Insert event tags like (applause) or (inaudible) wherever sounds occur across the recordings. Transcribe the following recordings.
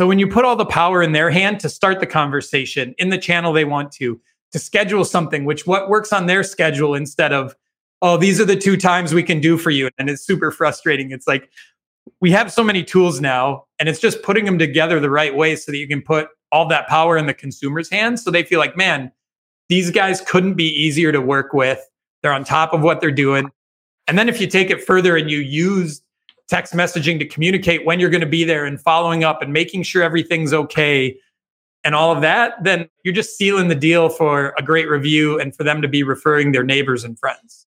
So when you put all the power in their hand to start the conversation in the channel they want to, to schedule something, which what works on their schedule instead of, oh, these are the two times we can do for you. And it's super frustrating. It's like we have so many tools now, and it's just putting them together the right way so that you can put all that power in the consumer's hands. So they feel like, man, these guys couldn't be easier to work with. They're on top of what they're doing. And then if you take it further and you use text messaging to communicate when you're going to be there and following up and making sure everything's okay and all of that, then you're just sealing the deal for a great review and for them to be referring their neighbors and friends.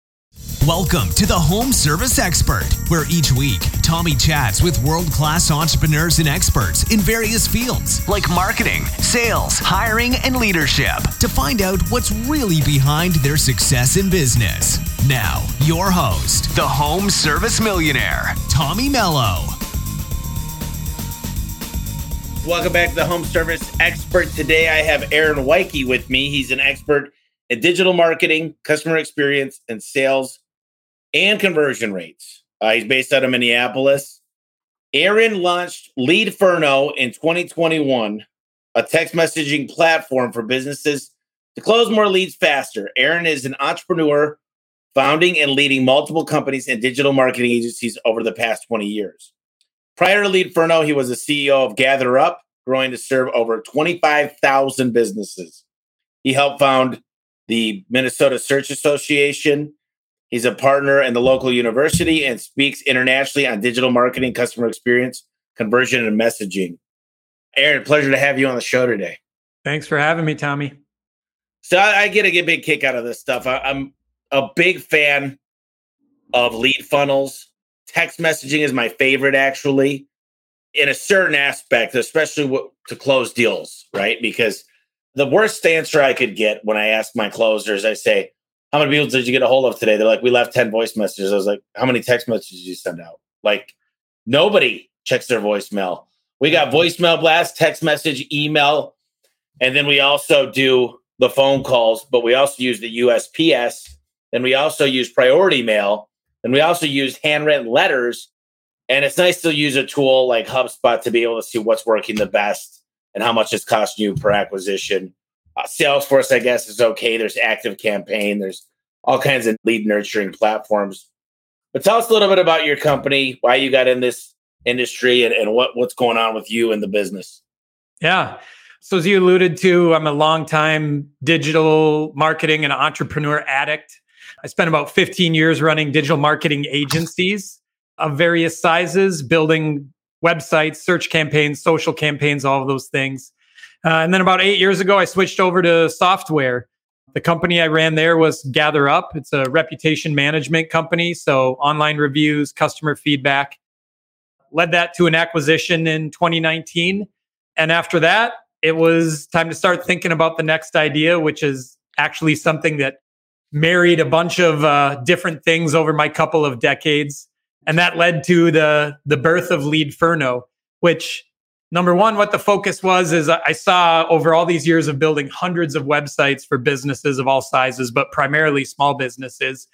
Welcome to the Home Service Expert, where each week Tommy chats with world class entrepreneurs and experts in various fields like marketing, sales, hiring, and leadership to find out what's really behind their success in business. Now, your host, the Home Service Millionaire, Tommy Mello. Welcome back to the Home Service Expert. Today I have Aaron Weiche with me. He's an expert in digital marketing, customer experience, and sales and conversion rates. Uh, he's based out of Minneapolis. Aaron launched Lead Leadferno in 2021, a text messaging platform for businesses to close more leads faster. Aaron is an entrepreneur, founding and leading multiple companies and digital marketing agencies over the past 20 years. Prior to Lead Leadferno, he was the CEO of GatherUp, growing to serve over 25,000 businesses. He helped found the Minnesota Search Association, He's a partner in the local university and speaks internationally on digital marketing, customer experience, conversion, and messaging. Aaron, pleasure to have you on the show today. Thanks for having me, Tommy. So I, I get a, big kick out of this stuff. I, I'm a big fan of lead funnels. Text messaging is my favorite, actually, in a certain aspect, especially w- to close deals, right? Because the worst answer I could get when I ask my closers, I say, how many people did you get a hold of today? They're like, we left 10 voice messages. I was like, how many text messages did you send out? Like, nobody checks their voicemail. We got voicemail blast, text message, email, and then we also do the phone calls, but we also use the USPS. Then we also use priority mail. And we also use handwritten letters. And it's nice to use a tool like HubSpot to be able to see what's working the best and how much it's costing you per acquisition. Uh, Salesforce, I guess, is okay. There's ActiveCampaign. There's all kinds of lead nurturing platforms. But tell us a little bit about your company, why you got in this industry, and, and what, what's going on with you in the business. Yeah. So, as you alluded to, I'm a longtime digital marketing and entrepreneur addict. I spent about 15 years running digital marketing agencies of various sizes, building websites, search campaigns, social campaigns, all of those things. Uh, and then about eight years ago, I switched over to software. The company I ran there was GatherUp. It's a reputation management company. So online reviews, customer feedback. Led that to an acquisition in 2019. And after that, it was time to start thinking about the next idea, which is actually something that married a bunch of uh, different things over my couple of decades. And that led to the, the birth of Leadferno, which number one, what the focus was is I saw over all these years of building hundreds of websites for businesses of all sizes, but primarily small businesses,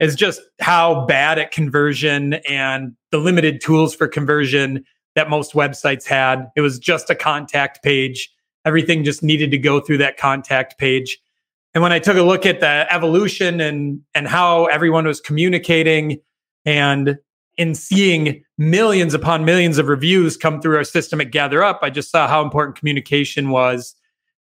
is just how bad at conversion and the limited tools for conversion that most websites had. It was just a contact page. Everything just needed to go through that contact page. And when I took a look at the evolution and and how everyone was communicating and in seeing millions upon millions of reviews come through our system at GatherUp, I just saw how important communication was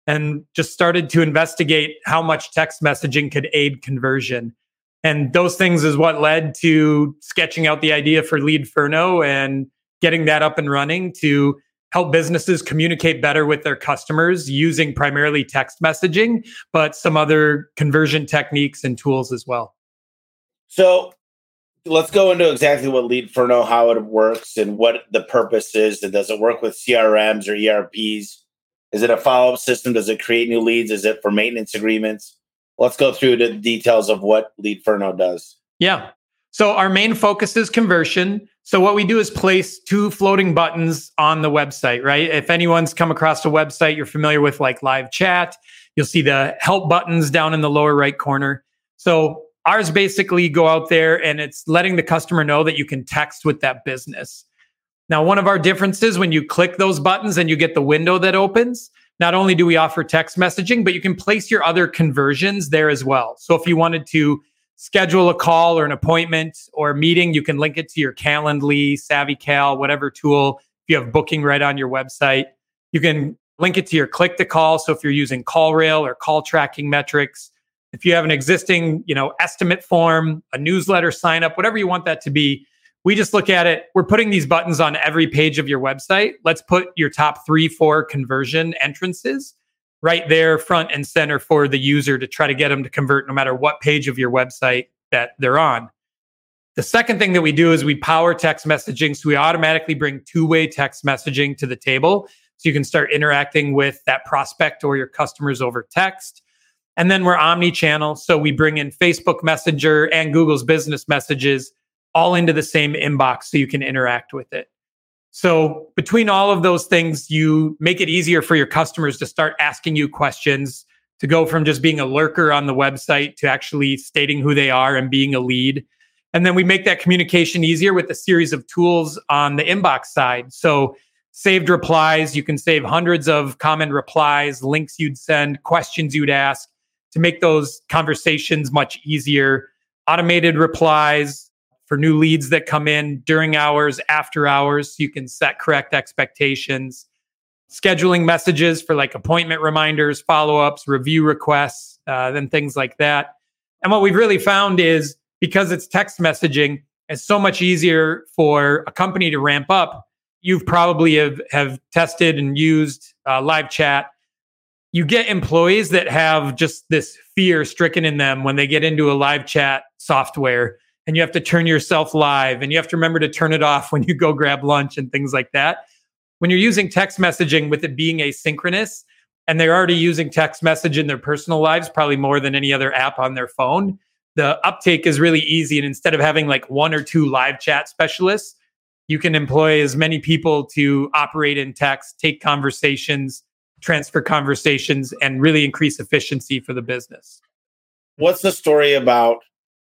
and just started to investigate how much text messaging could aid conversion. And those things is what led to sketching out the idea for Leadferno and getting that up and running to help businesses communicate better with their customers using primarily text messaging, but some other conversion techniques and tools as well. So let's go into exactly what lead Leadferno, how it works, and what the purpose is. Does it work with CRMs or ERPs? Is it a follow up system? Does it create new leads? Is it for maintenance agreements? Let's go through the details of what Lead Leadferno does. Yeah. So our main focus is conversion. So what we do is place two floating buttons on the website, right? If anyone's come across a website, you're familiar with like live chat, you'll see the help buttons down in the lower right corner. So Ours basically go out there and it's letting the customer know that you can text with that business. Now, one of our differences when you click those buttons and you get the window that opens, not only do we offer text messaging, but you can place your other conversions there as well. So if you wanted to schedule a call or an appointment or a meeting, you can link it to your Calendly, SavvyCal, whatever tool. If you have booking right on your website, you can link it to your click to call. So if you're using CallRail or call tracking metrics, if you have an existing, you know, estimate form, a newsletter sign up, whatever you want that to be, we just look at it. We're putting these buttons on every page of your website. Let's put your top three, four conversion entrances right there, front and center for the user to try to get them to convert no matter what page of your website that they're on. The second thing that we do is we power text messaging. So we automatically bring two way text messaging to the table. So you can start interacting with that prospect or your customers over text. And then we're omni channel. So we bring in Facebook Messenger and Google's business messages all into the same inbox so you can interact with it. So between all of those things, you make it easier for your customers to start asking you questions, to go from just being a lurker on the website to actually stating who they are and being a lead. And then we make that communication easier with a series of tools on the inbox side. So saved replies, you can save hundreds of common replies, links you'd send, questions you'd ask to make those conversations much easier. Automated replies, for new leads that come in during hours, after hours. So you can set correct expectations. Scheduling messages for like appointment reminders, follow ups, review requests, uh, then things like that. And what we've really found is because it's text messaging, it's so much easier for a company to ramp up. You've probably have, have tested and used uh, live chat. You get employees that have just this fear stricken in them when they get into a live chat software and you have to turn yourself live and you have to remember to turn it off (laughs) when you go grab lunch and things like that. When you're using text messaging with it being asynchronous and they're already using text message in their personal lives, probably more than any other app on their phone, the uptake is really easy. And instead of having like one or two live chat specialists, you can employ as many people to operate in text, take conversations, transfer conversations, and really increase efficiency for the business. What's the story about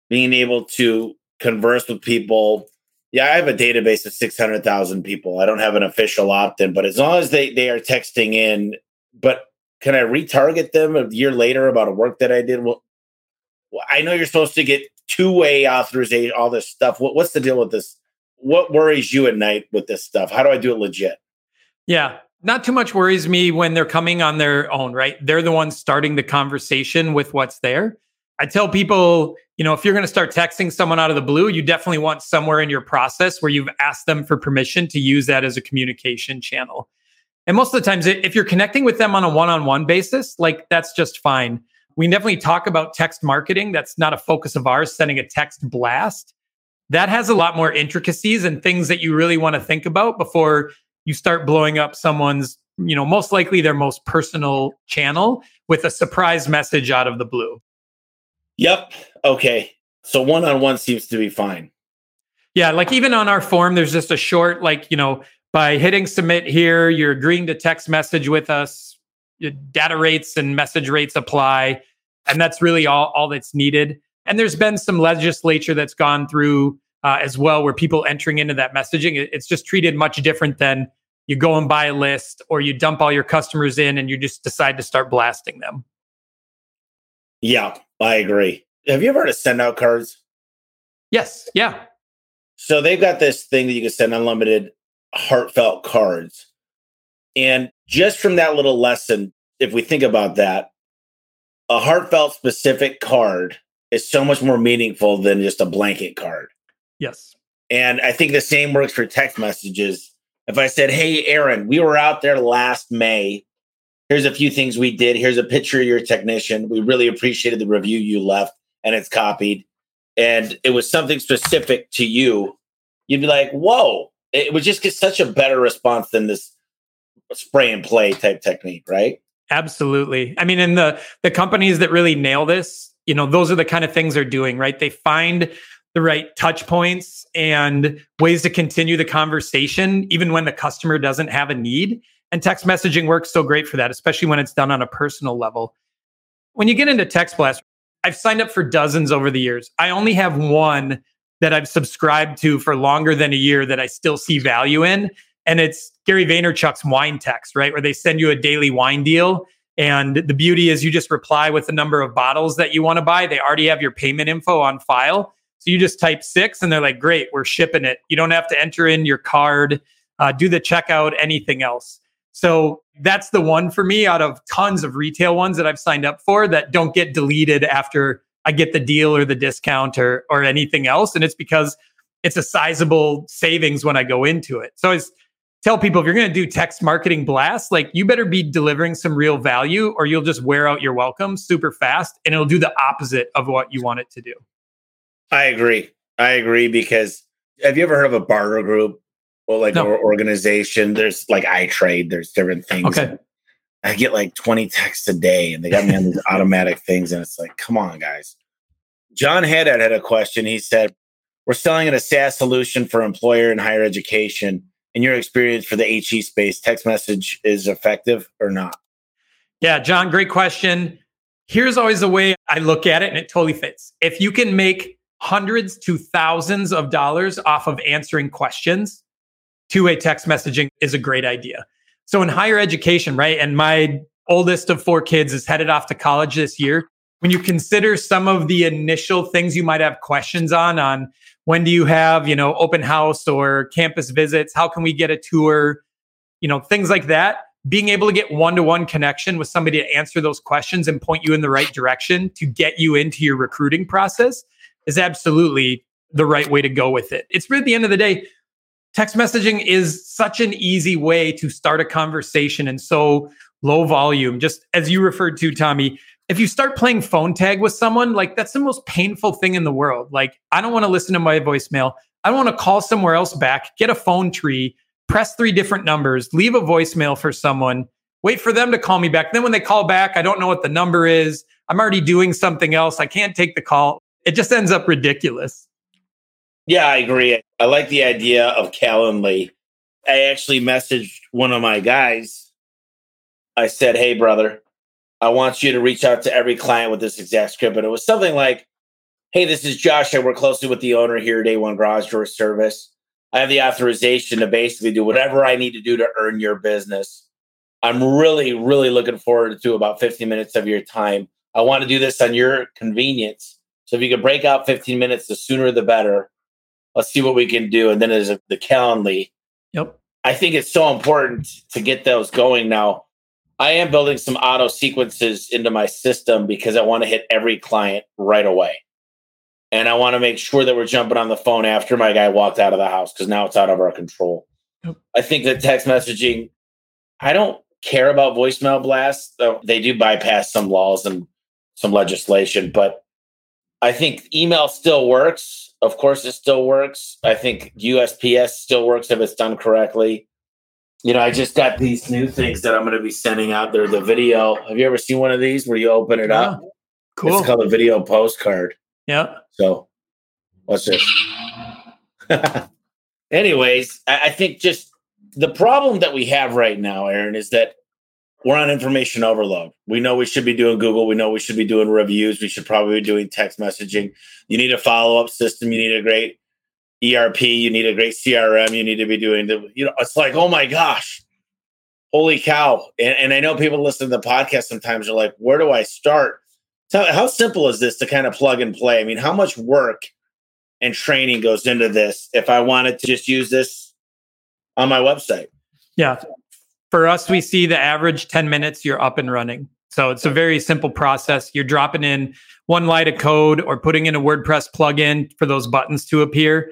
being able to converse with people. Yeah, I have a database of 600,000 people. I don't have an official opt in, but as long as they, they are texting in, but can I retarget them a year later about a work that I did? Well, I know you're supposed to get two way authorization, all this stuff. What, what's the deal with this? What worries you at night with this stuff? How do I do it legit? Yeah, not too much worries me when they're coming on their own, right? They're the ones starting the conversation with what's there. I tell people, you know, if you're going to start texting someone out of the blue, you definitely want somewhere in your process where you've asked them for permission to use that as a communication channel. And most of the times, if you're connecting with them on a one on one basis, like that's just fine. We definitely talk about text marketing. That's not a focus of ours, sending a text blast. That has a lot more intricacies and things that you really want to think about before you start blowing up someone's, you know, most likely their most personal channel with a surprise message out of the blue. Yep. Okay. So one on one seems to be fine. Yeah. Like even on our form, there's just a short, like, you know, by hitting submit here, you're agreeing to text message with us. Data rates and message rates apply. And that's really all, all that's needed. And there's been some legislature that's gone through uh, as well where people entering into that messaging, it's just treated much different than you go and buy a list or you dump all your customers in and you just decide to start blasting them. Yeah, I agree. Have you ever heard of SendOutCards? Yes. Yeah. So they've got this thing that you can send unlimited heartfelt cards. And just from that little lesson, if we think about that, a heartfelt specific card is so much more meaningful than just a blanket card. Yes. And I think the same works for text messages. If I said, Hey, Aaron, we were out there last May here's a few things we did. Here's a picture of your technician. We really appreciated the review you left and it's copied. And it was something specific to you. You'd be like, whoa, it would just get such a better response than this spray and play type technique, right? Absolutely. I mean, in the the companies that really nail this, you know, those are the kind of things they're doing, right? They find the right touch points and ways to continue the conversation, even when the customer doesn't have a need. And text messaging works so great for that, especially when it's done on a personal level. When you get into text blast, I've signed up for dozens over the years. I only have one that I've subscribed to for longer than a year that I still see value in. And it's Gary Vaynerchuk's wine text, right? Where they send you a daily wine deal. And the beauty is you just reply with the number of bottles that you want to buy. They already have your payment info on file. So you just type six and they're like, great, we're shipping it. You don't have to enter in your card, uh, do the checkout, anything else. So that's the one for me out of tons of retail ones that I've signed up for that don't get deleted after I get the deal or the discount or or anything else. And it's because it's a sizable savings when I go into it. So I tell people if you're going to do text marketing blast, like you better be delivering some real value or you'll just wear out your welcome super fast and it'll do the opposite of what you want it to do. I agree. I agree because have you ever heard of a barter group? or like no. organization, there's like I trade. there's different things. Okay. I get like 20 texts a day and they got me on these automatic things. And it's like, come on, guys. John Haddad had a question. He said, We're selling a SaaS solution for employer and higher education. In your experience for the HE space, text message is effective or not? Yeah, John, great question. Here's always the way I look at it, and it totally fits. If you can make hundreds to thousands of dollars off of answering questions, two way text messaging is a great idea. So in higher education, right? And my oldest of four kids is headed off to college this year. When you consider some of the initial things you might have questions on, on when do you have, you know, open house or campus visits? How can we get a tour? You know, things like that. Being able to get one to one connection with somebody to answer those questions and point you in the right direction to get you into your recruiting process is absolutely the right way to go with it. It's really at the end of the day, text messaging is such an easy way to start a conversation and so low volume. Just as you referred to, Tommy, if you start playing phone tag with someone, like that's the most painful thing in the world. Like, I don't want to listen to my voicemail. I don't want to call somewhere else back, get a phone tree, press three different numbers, leave a voicemail for someone, wait for them to call me back. Then when they call back, I don't know what the number is. I'm already doing something else. I can't take the call. It just ends up ridiculous. Yeah, I agree. I like the idea of Calendly. I actually messaged one of my guys. I said, Hey, brother, I want you to reach out to every client with this exact script. And it was something like, Hey, this is Josh. I work closely with the owner here, at A1 Garage Door Service. I have the authorization to basically do whatever I need to do to earn your business. I'm really, really looking forward to about 15 minutes of your time. I want to do this on your convenience. So if you could break out 15 minutes, the sooner the better let's see what we can do. And then there's the Calendly. Yep. I think it's so important to get those going now. I am building some auto sequences into my system because I want to hit every client right away. And I want to make sure that we're jumping on the phone after my guy walked out of the house because now it's out of our control. Yep. I think that text messaging, I don't care about voicemail blasts. They do bypass some laws and some legislation, but I think email still works of course, it still works. I think USPS still works if it's done correctly. You know, I just got these new things that I'm going to be sending out there. The video. Have you ever seen one of these where you open it yeah. up? Cool. It's called a video postcard. Yeah. So, what's this? (laughs) Anyways, I think just the problem that we have right now, Aaron, is that we're on information overload. We know we should be doing Google. We know we should be doing reviews. We should probably be doing text messaging. You need a follow up system. You need a great ERP. You need a great CRM. You need to be doing the, you know, it's like, oh my gosh, holy cow. And, and I know people listen to the podcast sometimes are like, where do I start? How simple is this to kind of plug and play? I mean, how much work and training goes into this if I wanted to just use this on my website? Yeah for us, we see the average 10 minutes, you're up and running. So it's a very simple process. You're dropping in one line of code or putting in a WordPress plugin for those buttons to appear.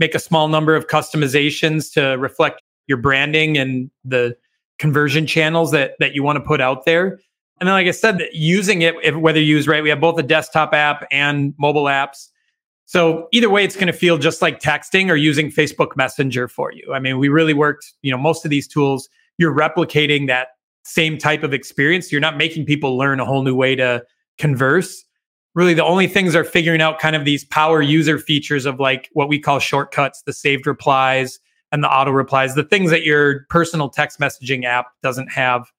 Make a small number of customizations to reflect your branding and the conversion channels that that you want to put out there. And then, like I said, using it, if, whether you use right, we have both a desktop app and mobile apps. So either way, it's going to feel just like texting or using Facebook Messenger for you. I mean, we really worked. You know, most of these tools you're replicating that same type of experience. You're not making people learn a whole new way to converse. Really, the only things are figuring out kind of these power user features of like what we call shortcuts, the saved replies and the auto replies, the things that your personal text messaging app doesn't have.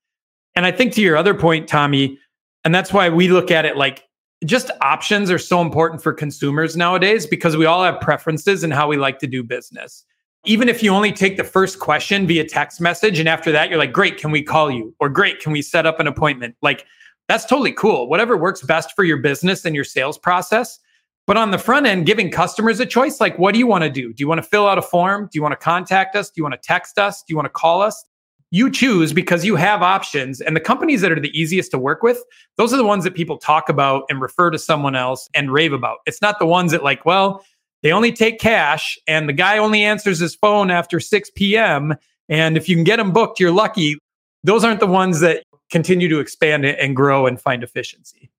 And I think to your other point, Tommy, and that's why we look at it like just options are so important for consumers nowadays because we all have preferences in how we like to do business. Even if you only take the first question via text message and after that you're like, great, can we call you? Or great, can we set up an appointment? Like, that's totally cool. Whatever works best for your business and your sales process. But on the front end, giving customers a choice like, what do you want to do? Do you want to fill out a form? Do you want to contact us? Do you want to text us? Do you want to call us? You choose because you have options. And the companies that are the easiest to work with, those are the ones that people talk about and refer to someone else and rave about. It's not the ones that, like, well, they only take cash and the guy only answers his phone after 6 p.m. And if you can get them booked, you're lucky. Those aren't the ones that continue to expand and grow and find efficiency.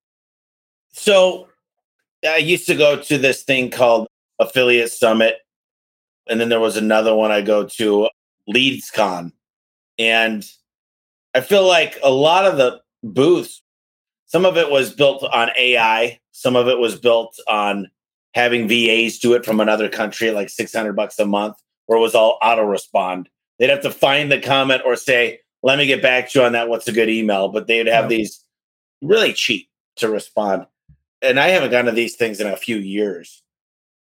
So I used to go to this thing called Affiliate Summit. And then there was another one I go to, LeadsCon. And I feel like a lot of the booths, some of it was built on AI, some of it was built on having VAs do it from another country at like 600 bucks a month, where it was all auto respond. They'd have to find the comment or say, let me get back to you on that. What's a good email? But they'd have yeah. these really cheap to respond and I haven't gone to these things in a few years.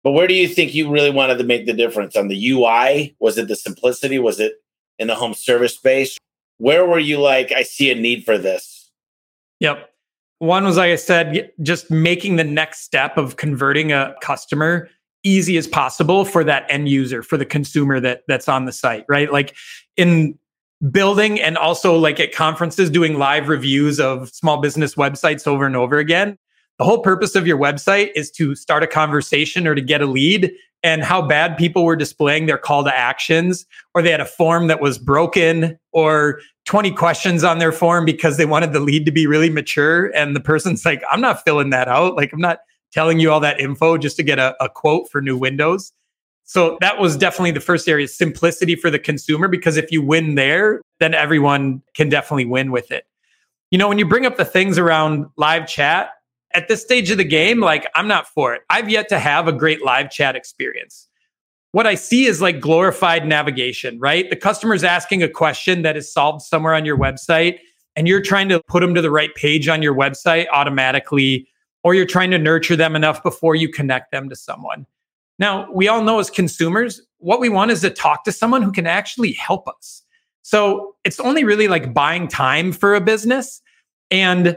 But where do you think you really wanted to make the difference on the UI? Was it the simplicity? Was it in the home service space? Where were you like, I see a need for this? Yep. One was, like I said, just making the next step of converting a customer easy as possible for that end user, for the consumer that that's on the site, right? Like in building and also like at conferences doing live reviews of small business websites over and over again the whole purpose of your website is to start a conversation or to get a lead and how bad people were displaying their call to actions or they had a form that was broken or 20 questions on their form because they wanted the lead to be really mature and the person's like i'm not filling that out like i'm not telling you all that info just to get a, a quote for new windows so that was definitely the first area simplicity for the consumer because if you win there then everyone can definitely win with it you know when you bring up the things around live chat at this stage of the game, like I'm not for it. I've yet to have a great live chat experience. What I see is like glorified navigation, right? The customer's asking a question that is solved somewhere on your website, and you're trying to put them to the right page on your website automatically, or you're trying to nurture them enough before you connect them to someone. Now, we all know as consumers, what we want is to talk to someone who can actually help us. So it's only really like buying time for a business. And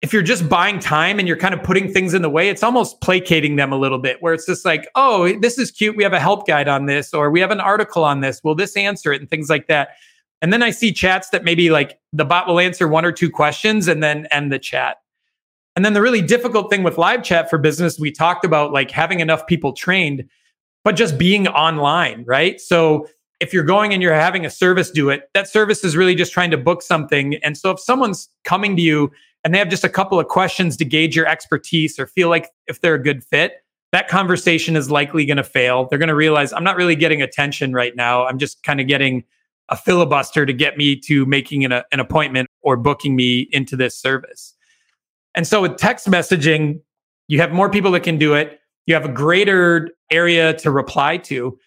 if you're just buying time and you're kind of putting things in the way, it's almost placating them a little bit, where it's just like, oh, this is cute. We have a help guide on this, or we have an article on this. Will this answer it? And things like that. And then I see chats that maybe like the bot will answer one or two questions and then end the chat. And then the really difficult thing with live chat for business, we talked about like having enough people trained, but just being online, right? So if you're going and you're having a service do it, that service is really just trying to book something. And so if someone's coming to you and they have just a couple of questions to gauge your expertise or feel like if they're a good fit, that conversation is likely going to fail. They're going to realize I'm not really getting attention right now. I'm just kind of getting a filibuster to get me to making an, an appointment or booking me into this service. And so with text messaging, you have more people that can do it. You have a greater area to reply to.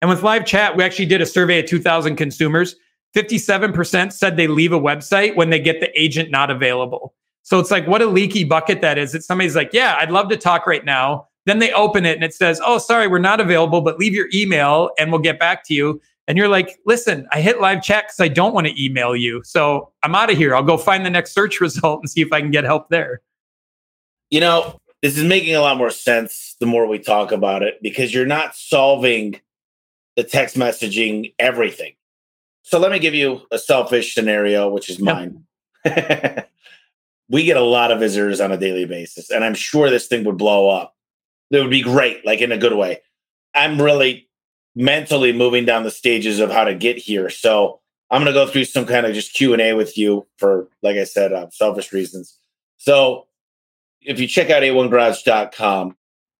And with live chat, we actually did a survey of 2,000 consumers. 57% said they leave a website when they get the agent not available. So it's like, what a leaky bucket that is. That somebody's like, yeah, I'd love to talk right now. Then they open it and it says, oh, sorry, we're not available, but leave your email and we'll get back to you. And you're like, listen, I hit live chat because I don't want to email you. So I'm out of here. I'll go find the next search (laughs) result and see if I can get help there. You know, this is making a lot more sense the more we talk about it because you're not solving the text messaging everything. So let me give you a selfish scenario, which is mine. Yep. (laughs) we get a lot of visitors on a daily basis, and I'm sure this thing would blow up. It would be great, like in a good way. I'm really mentally moving down the stages of how to get here. So I'm going to go through some kind of just Q and A with you for, like I said, uh, selfish reasons. So if you check out a1garage.com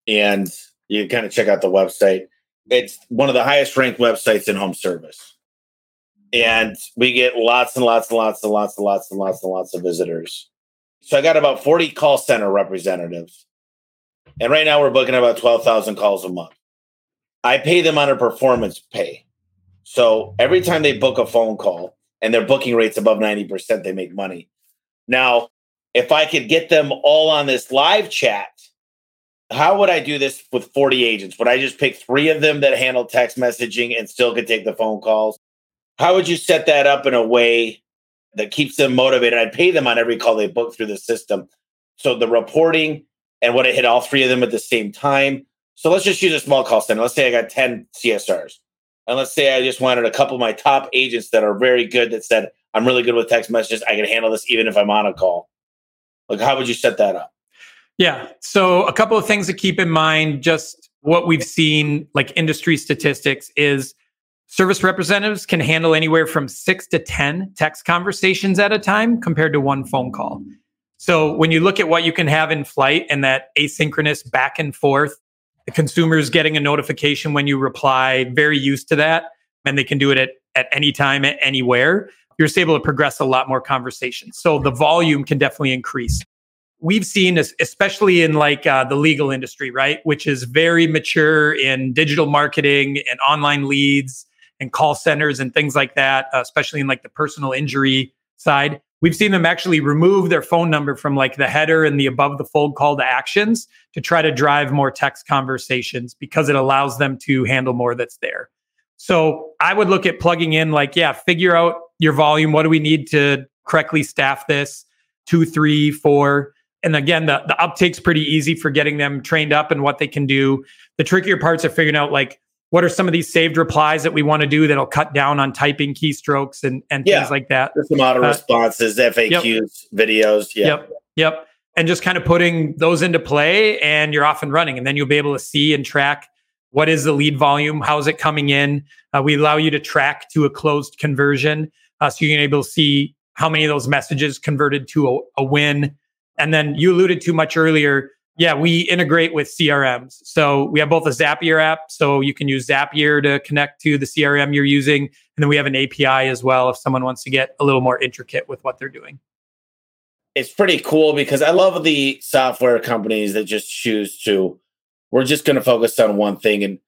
and you kind of check out the website, it's one of the highest ranked websites in home service. And we get lots and lots and lots and lots and lots and lots and lots of visitors. So I got about 40 call center representatives. And right now we're booking about 12,000 calls a month. I pay them on a performance pay. So every time they book a phone call and their booking rate's above 90%, they make money. Now, if I could get them all on this live chat, how would I do this with 40 agents? Would I just pick three of them that handle text messaging and still could take the phone calls? How would you set that up in a way that keeps them motivated? I'd pay them on every call they book through the system. So the reporting and would I hit all three of them at the same time? So let's just use a small call center. Let's say I got 10 CSRs. And let's say I just wanted a couple of my top agents that are very good that said, I'm really good with text messages. I can handle this even if I'm on a call. Like, how would you set that up? Yeah. So, a couple of things to keep in mind just what we've seen, like industry statistics, is service representatives can handle anywhere from six to 10 text conversations at a time compared to one phone call. So, when you look at what you can have in flight and that asynchronous back and forth, the consumer's getting a notification when you reply, very used to that, and they can do it at, at any time, at anywhere you're just able to progress a lot more conversations. So the volume can definitely increase. We've seen, especially in like uh, the legal industry, right, which is very mature in digital marketing and online leads and call centers and things like that, uh, especially in like the personal injury side. We've seen them actually remove their phone number from like the header and the above the fold call to actions to try to drive more text conversations because it allows them to handle more that's there. So I would look at plugging in like, yeah, figure out your volume. What do we need to correctly staff this? Two, three, four. And again, the, the uptake's pretty easy for getting them trained up and what they can do. The trickier parts are figuring out like what are some of these saved replies that we want to do that'll cut down on typing keystrokes and, and yeah. things like that. There's some auto uh, responses, FAQs, yep. videos. Yeah. Yep. Yep. And just kind of putting those into play and you're off and running. And then you'll be able to see and track what is the lead volume? How's it coming in? Uh, we allow you to track to a closed conversion. Uh, so you're able to see how many of those messages converted to a, a win. And then you alluded to much earlier. Yeah, we integrate with CRMs. So we have both a Zapier app, so you can use Zapier to connect to the CRM you're using. And then we have an API as well if someone wants to get a little more intricate with what they're doing. It's pretty cool because I love the software companies that just choose to, we're just going to focus on one thing. And,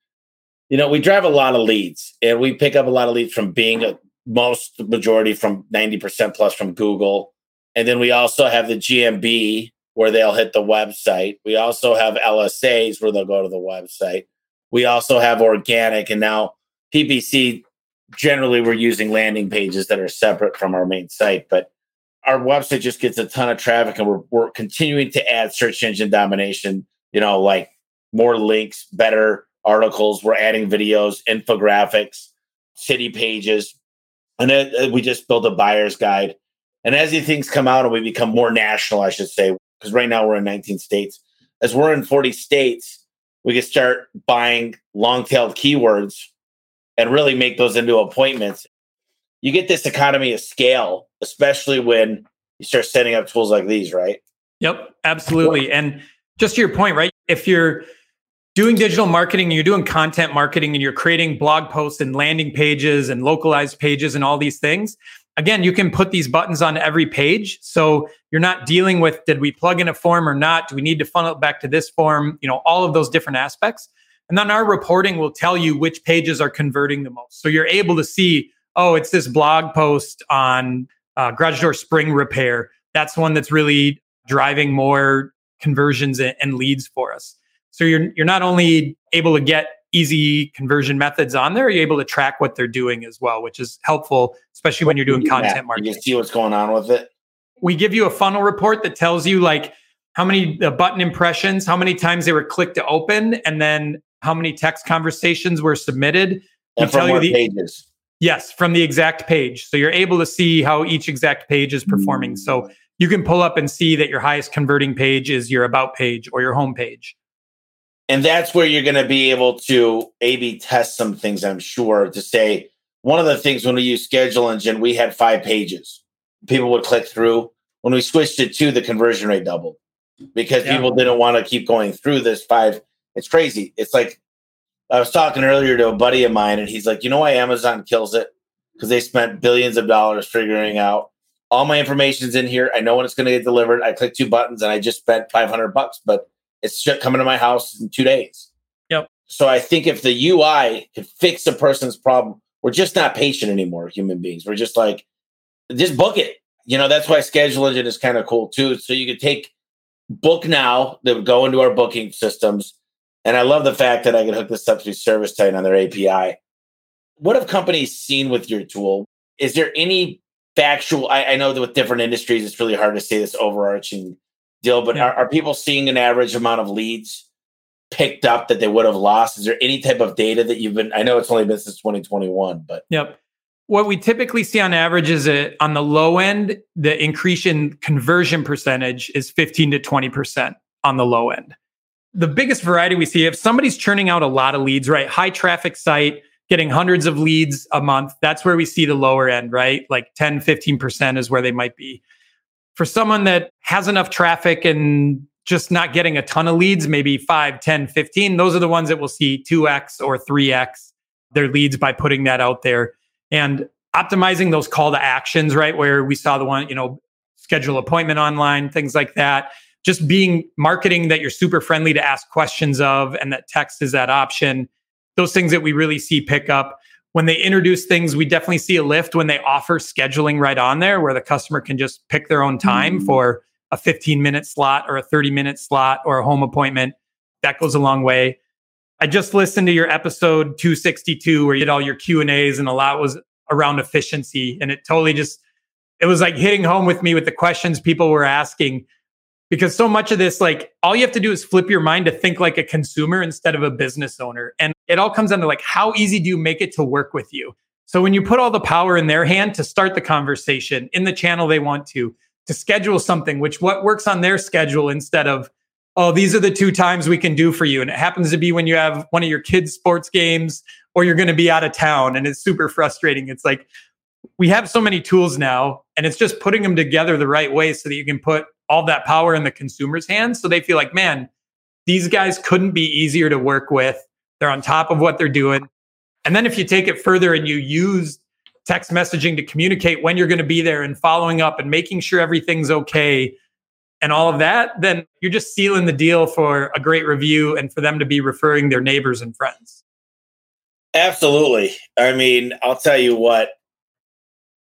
you know, we drive a lot of leads and we pick up a lot of leads from being a most majority from 90% plus from Google. And then we also have the GMB where they'll hit the website. We also have LSAs where they'll go to the website. We also have organic and now PPC generally we're using landing pages that are separate from our main site, but our website just gets a ton of traffic and we're, we're continuing to add search engine domination, you know, like more links, better articles. We're adding videos, infographics, city pages, and it, uh, we just built a buyer's guide. And as these things come out and we become more national, I should say, because right now we're in 19 states. As we're in 40 states, we can start buying long-tailed keywords and really make those into appointments. You get this economy of scale, especially when you start setting up tools like these, right? Yep, absolutely. And just to your point, right? If you're doing digital marketing and you're doing content marketing and you're creating blog posts and landing pages and localized pages and all these things again you can put these buttons on every page. So you're not dealing with did we plug in a form or not? Do we need to funnel it back to this form? You know all of those different aspects. And then our reporting will tell you which pages are converting the most. So you're able to see oh it's this blog post on uh, garage door spring repair. That's one that's really driving more conversions and leads for us. So you're you're not only able to get easy conversion methods on there, you're able to track what they're doing as well, which is helpful, especially when you're doing content marketing. You see what's going on with it. We give you a funnel report that tells you like how many uh, button impressions, how many times they were clicked to open, and then how many text conversations were submitted. And from what the, pages? Yes, from the exact page. So you're able to see how each exact page is performing. So you can pull up and see that your highest converting page is your about page or your home page and that's where you're going to be able to A/B test some things. I'm sure to say one of the things when we use Schedule Engine, we had five pages. People would click through. When we switched it to the conversion rate doubled because yeah. people didn't want to keep going through this five. It's crazy. It's like I was talking earlier to a buddy of mine, and he's like, "You know why Amazon kills it? Because they spent billions of dollars figuring out all my information's in here. I know when it's going to get delivered. I click two buttons, and I just spent five hundred bucks, but." It's coming to my house in two days. Yep. So I think if the UI could fix a person's problem, we're just not patient anymore, human beings. We're just like, just book it. You know, that's why Schedule Engine is kind of cool too. So you could take Book Now that would go into our booking systems. And I love the fact that I can hook this up through ServiceTitan on their API. What have companies seen with your tool? Is there any factual? I, I know that with different industries, it's really hard to say this overarching deal, but yeah. are, are people seeing an average amount of leads picked up that they would have lost? Is there any type of data that you've been? I know it's only been since 2021, but yep. What we typically see on average is that on the low end, the increase in conversion percentage is 15 to 20% on the low end. The biggest variety we see if somebody's churning out a lot of leads, right? High traffic site, getting hundreds of leads a month, that's where we see the lower end, right? Like 10, 15% is where they might be. For someone that has enough traffic and just not getting a ton of leads, maybe 5, 10, 15, those are the ones that will see 2x or 3x their leads by putting that out there and optimizing those call to actions, right? Where we saw the one, you know, schedule appointment online, things like that. Just being marketing that you're super friendly to ask questions of and that text is that option. Those things that we really see pick up. When they introduce things, we definitely see a lift when they offer scheduling right on there where the customer can just pick their own time mm-hmm. for a 15 minute slot or a 30 minute slot or a home appointment. That goes a long way. I just listened to your episode 262 where you did all your Q and A's and a lot was around efficiency. And it totally just, it was like hitting home with me with the questions people were asking because so much of this, like all you have to do is flip your mind to think like a consumer instead of a business owner. And it all comes down to like, how easy do you make it to work with you? So when you put all the power in their hand to start the conversation in the channel they want to, to schedule something, which what works on their schedule instead of oh, these are the two times we can do for you. And it happens to be when you have one of your kids' sports games or you're going to be out of town and it's super frustrating. It's like we have so many tools now and it's just putting them together the right way so that you can put all that power in the consumer's hands so they feel like, man, these guys couldn't be easier to work with. They're on top of what they're doing. And then if you take it further and you use text messaging to communicate when you're going to be there and following up and making sure everything's okay and all of that, then you're just sealing the deal for a great review and for them to be referring their neighbors and friends. Absolutely. I mean, I'll tell you what,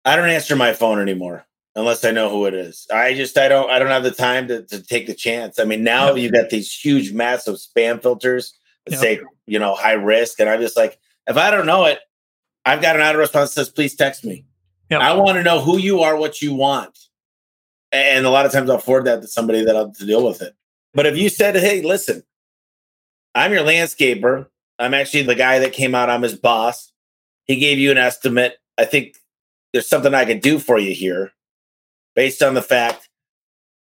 I don't answer my phone anymore unless I know who it is. I just I don't I don't have the time to, to take the chance. I mean, now yep. you got these huge massive spam filters that yep. say, you know, high risk. And I'm just like, if I don't know it, I've got an auto response that says, please text me. Yep. I want to know who you are, what you want. And a lot of times I'll forward that to somebody that I'll to deal with it. But if you said, hey, listen, I'm your landscaper. I'm actually the guy that came out. I'm his boss. He gave you an estimate. I think there's something I can do for you here based on the fact.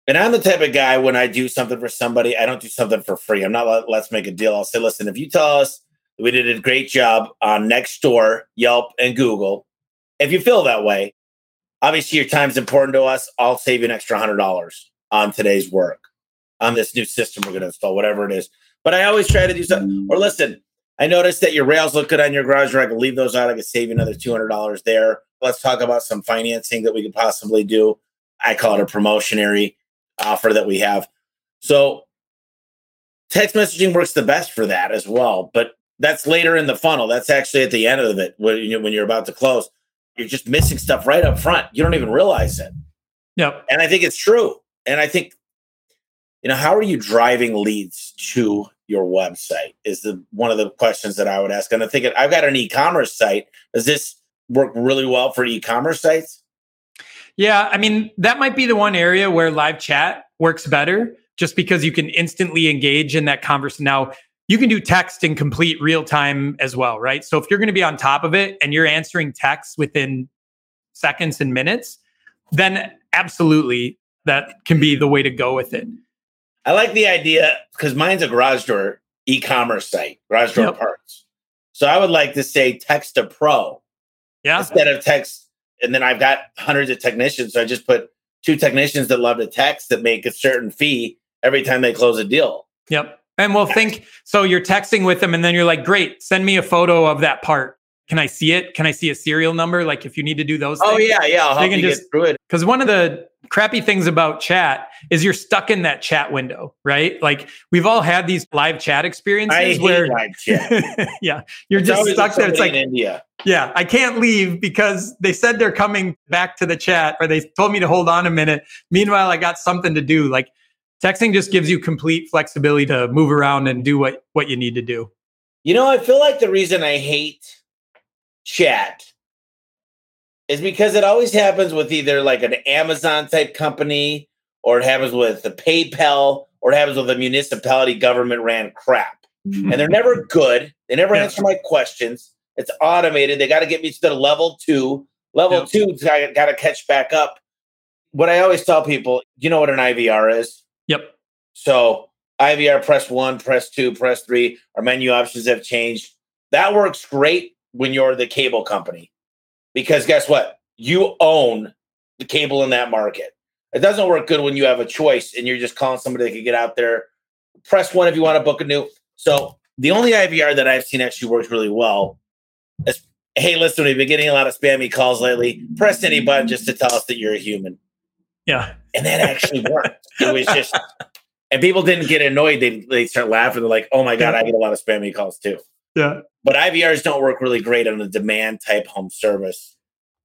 And I'm the type of guy when I do something for somebody, I don't do something for free. I'm not let, let's make a deal. I'll say, listen, if you tell us we did a great job on Nextdoor, Yelp, and Google, if you feel that way, obviously your time's important to us. I'll save you an extra hundred dollars on today's work on this new system we're going to install, whatever it is. But I always try to do something. Or listen, I noticed that your rails look good on your garage door. I can leave those out. I can save you another two hundred dollars there. Let's talk about some financing that we could possibly do. I call it a promotionary offer that we have. So text messaging works the best for that as well. But that's later in the funnel. That's actually at the end of it when, you, when you're about to close you're just missing stuff right up front. You don't even realize it. Yep. And I think it's true. And I think, you know, how are you driving leads to your website? Is the one of the questions that I would ask. And I think I've got an e-commerce site. Does this work really well for e-commerce sites? Yeah, I mean, that might be the one area where live chat works better just because you can instantly engage in that conversation. Now, you can do text in complete real time as well, right? So if you're going to be on top of it and you're answering texts within seconds and minutes, then absolutely that can be the way to go with it. I like the idea because mine's a garage door e-commerce site, garage door yep. parts. So I would like to say text a pro. Yeah. Instead of text, and then I've got hundreds of technicians. So I just put two technicians that love to text that make a certain fee every time they close a deal. Yep. And we'll think so you're texting with them and then you're like, great, send me a photo of that part. Can I see it? Can I see a serial number? Like if you need to do those Oh, things, yeah, yeah. I'll they can just, through it. Because one of the crappy things about chat is you're stuck in that chat window, right? Like we've all had these live chat experiences where chat. (laughs) yeah, you're It's just stuck there. It's like in India. yeah, I can't leave because they said they're coming back to the chat or they told me to hold on a minute. Meanwhile, I got something to do. Like texting just gives you complete flexibility to move around and do what what you need to do. You know, I feel like the reason I hate chat is because it always happens with either like an Amazon type company or it happens with the PayPal or it happens with a municipality government ran crap. Mm-hmm. And they're never good. They never Yeah. answer my questions. It's automated. They got to get me to the level two. Level Yep. two, I got to catch back up. What I always tell people, you know what an IVR is? Yep. So IVR press one, press two, press three. Our menu options have changed. That works great when you're the cable company because guess what? You own the cable in that market. It doesn't work good when you have a choice and you're just calling somebody that can get out there. Press one if you want to book a new. So the only IVR that I've seen actually works really well is hey, listen, we've been getting a lot of spammy calls lately. Press any button just to tell us that you're a human Yeah. and that actually worked. It was just, and people didn't get annoyed. They they start laughing. They're like, "Oh my god, I get a lot of spammy calls too." Yeah. But IVRs don't work really great on a demand type home service.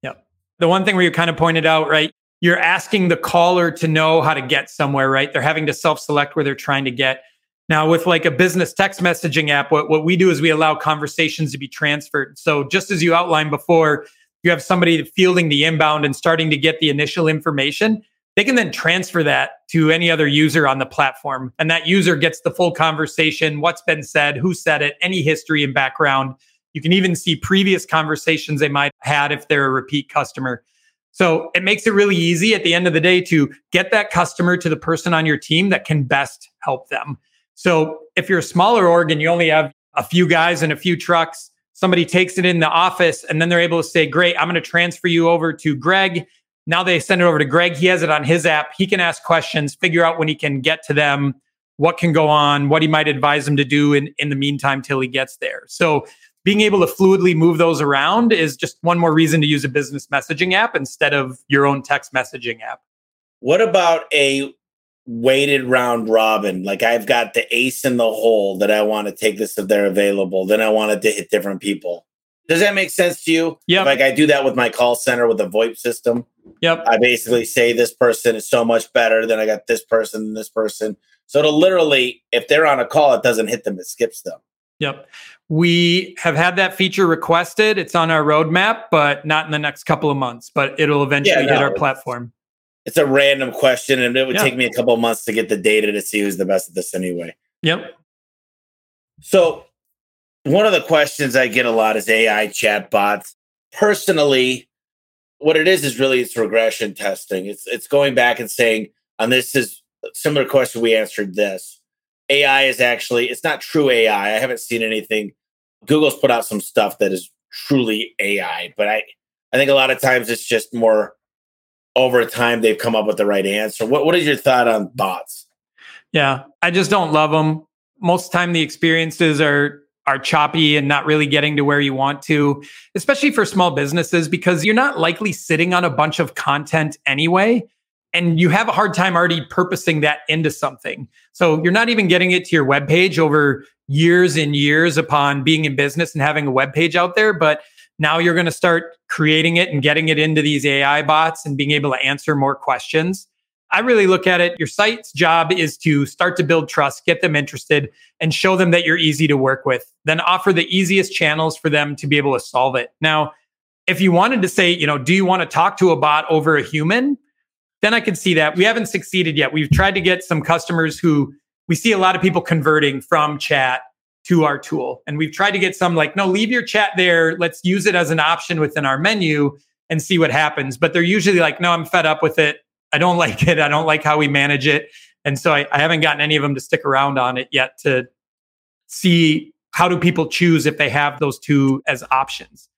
Yeah. The one thing where you kind of pointed out, right? You're asking the caller to know how to get somewhere, right? They're having to self select where they're trying to get. Now, with like a business text messaging app, what, what we do is we allow conversations to be transferred. So, just as you outlined before, you have somebody fielding the inbound and starting to get the initial information. They can then transfer that to any other user on the platform. And that user gets the full conversation, what's been said, who said it, any history and background. You can even see previous conversations they might have had if they're a repeat customer. So it makes it really easy at the end of the day to get that customer to the person on your team that can best help them. So if you're a smaller org and you only have a few guys and a few trucks, somebody takes it in the office and then they're able to say, Great, I'm going to transfer you over to Greg. Now they send it over to Greg. He has it on his app. He can ask questions, figure out when he can get to them, what can go on, what he might advise them to do in, in the meantime till he gets there. So being able to fluidly move those around is just one more reason to use a business messaging app instead of your own text messaging app. What about a weighted round robin? Like I've got the ace in the hole that I want to take this if they're available. Then I wanted to hit different people. Does that make sense to you? Yeah. Like I do that with my call center with the VoIP system. Yep. I basically say this person is so much better than I got this person and this person. So to literally, if they're on a call, it doesn't hit them, it skips them. Yep. We have had that feature requested. It's on our roadmap, but not in the next couple of months, but it'll eventually no, hit our platform. It's a random question, and it would Yeah. take me a couple of months to get the data to see who's the best at this anyway. Yep. So, one of the questions I get a lot is AI chatbots. Personally, what it is is really it's regression testing. It's it's going back and saying, and this is similar question we answered this. AI is actually it's not true AI. I haven't seen anything. Google's put out some stuff that is truly AI, but I I think a lot of times it's just more over time they've come up with the right answer. What what is your thought on bots? Yeah. I just don't love them. Most of the time the experiences are are choppy and not really getting to where you want to, especially for small businesses because you're not likely sitting on a bunch of content anyway and you have a hard time already purposing that into something. So you're not even getting it to your web page over years and years upon being in business and having a web page out there, but now you're going to start creating it and getting it into these AI bots and being able to answer more questions. I really look at it. Your site's job is to start to build trust, get them interested, and show them that you're easy to work with. Then offer the easiest channels for them to be able to solve it. Now, if you wanted to say, you know, do you want to talk to a bot over a human? Then I could see that. We haven't succeeded yet. We've tried to get some customers who we see a lot of people converting from chat to our tool. And we've tried to get some like, no, leave your chat there. Let's use it as an option within our menu and see what happens. But they're usually like, no, I'm fed up with it. I don't (laughs) like it. I don't like how we manage it. And so I, I haven't gotten any of them to stick around on it yet to see how do people choose if they have those two as options.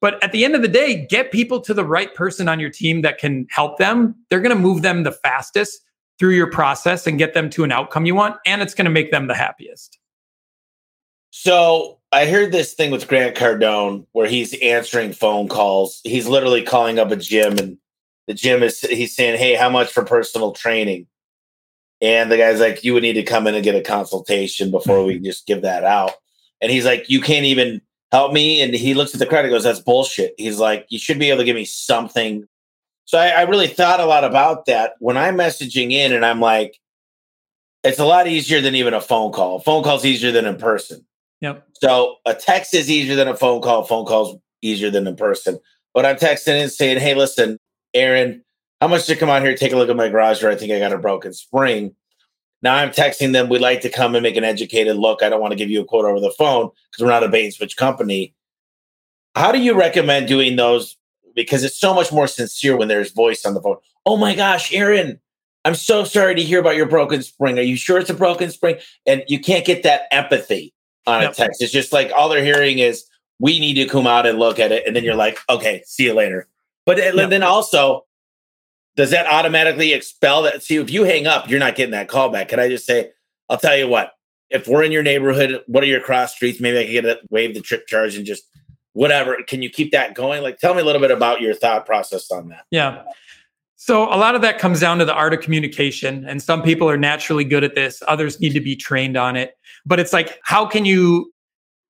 But at the end of the day, get people to the right person on your team that can help them. They're going to move them the fastest through your process and get them to an outcome you want. And it's going to make them the happiest. So I heard this thing with Grant Cardone where he's answering phone calls. He's literally calling up a gym and the gym is he's saying, Hey, how much for personal training? And the guy's like, You would need to come in and get a consultation before we (laughs) just give that out. And he's like, You can't even help me. And he looks at the credit goes, That's bullshit. He's like, You should be able to give me something. So I, I really thought a lot about that when I'm messaging in and I'm like, it's a lot easier than even a phone call. A phone call's easier than in person. Yep. So a text is easier than a phone call. A phone call's easier than in person. But I'm texting and saying, "Hey, listen, Aaron, how much to come out here take a look at my garage door? I think I got a broken spring." Now I'm texting them. We'd like to come and make an educated look. I don't want to give you a quote over the phone because we're not a bait and switch company. How do you recommend doing those? Because it's so much more sincere when there's voice on the phone. Oh my gosh, Aaron, I'm so sorry to hear about your broken spring. Are you sure it's a broken spring? And you can't get that empathy on yep. a text. It's just like all they're hearing is, we need to come out and look at it. And then you're like, okay, see you later. But yep. then also, does that automatically expel that? See, if you hang up, you're not getting that call back. Can I just say, I'll tell you what, if we're in your neighborhood, what are your cross streets? Maybe I can get a waive the trip charge and just whatever. Can you keep that going? Like, tell me a little bit about your thought process on that. Yeah. So a lot of that comes down to the art of communication. And some people are naturally good at this, others need to be trained on it. But it's like, how can you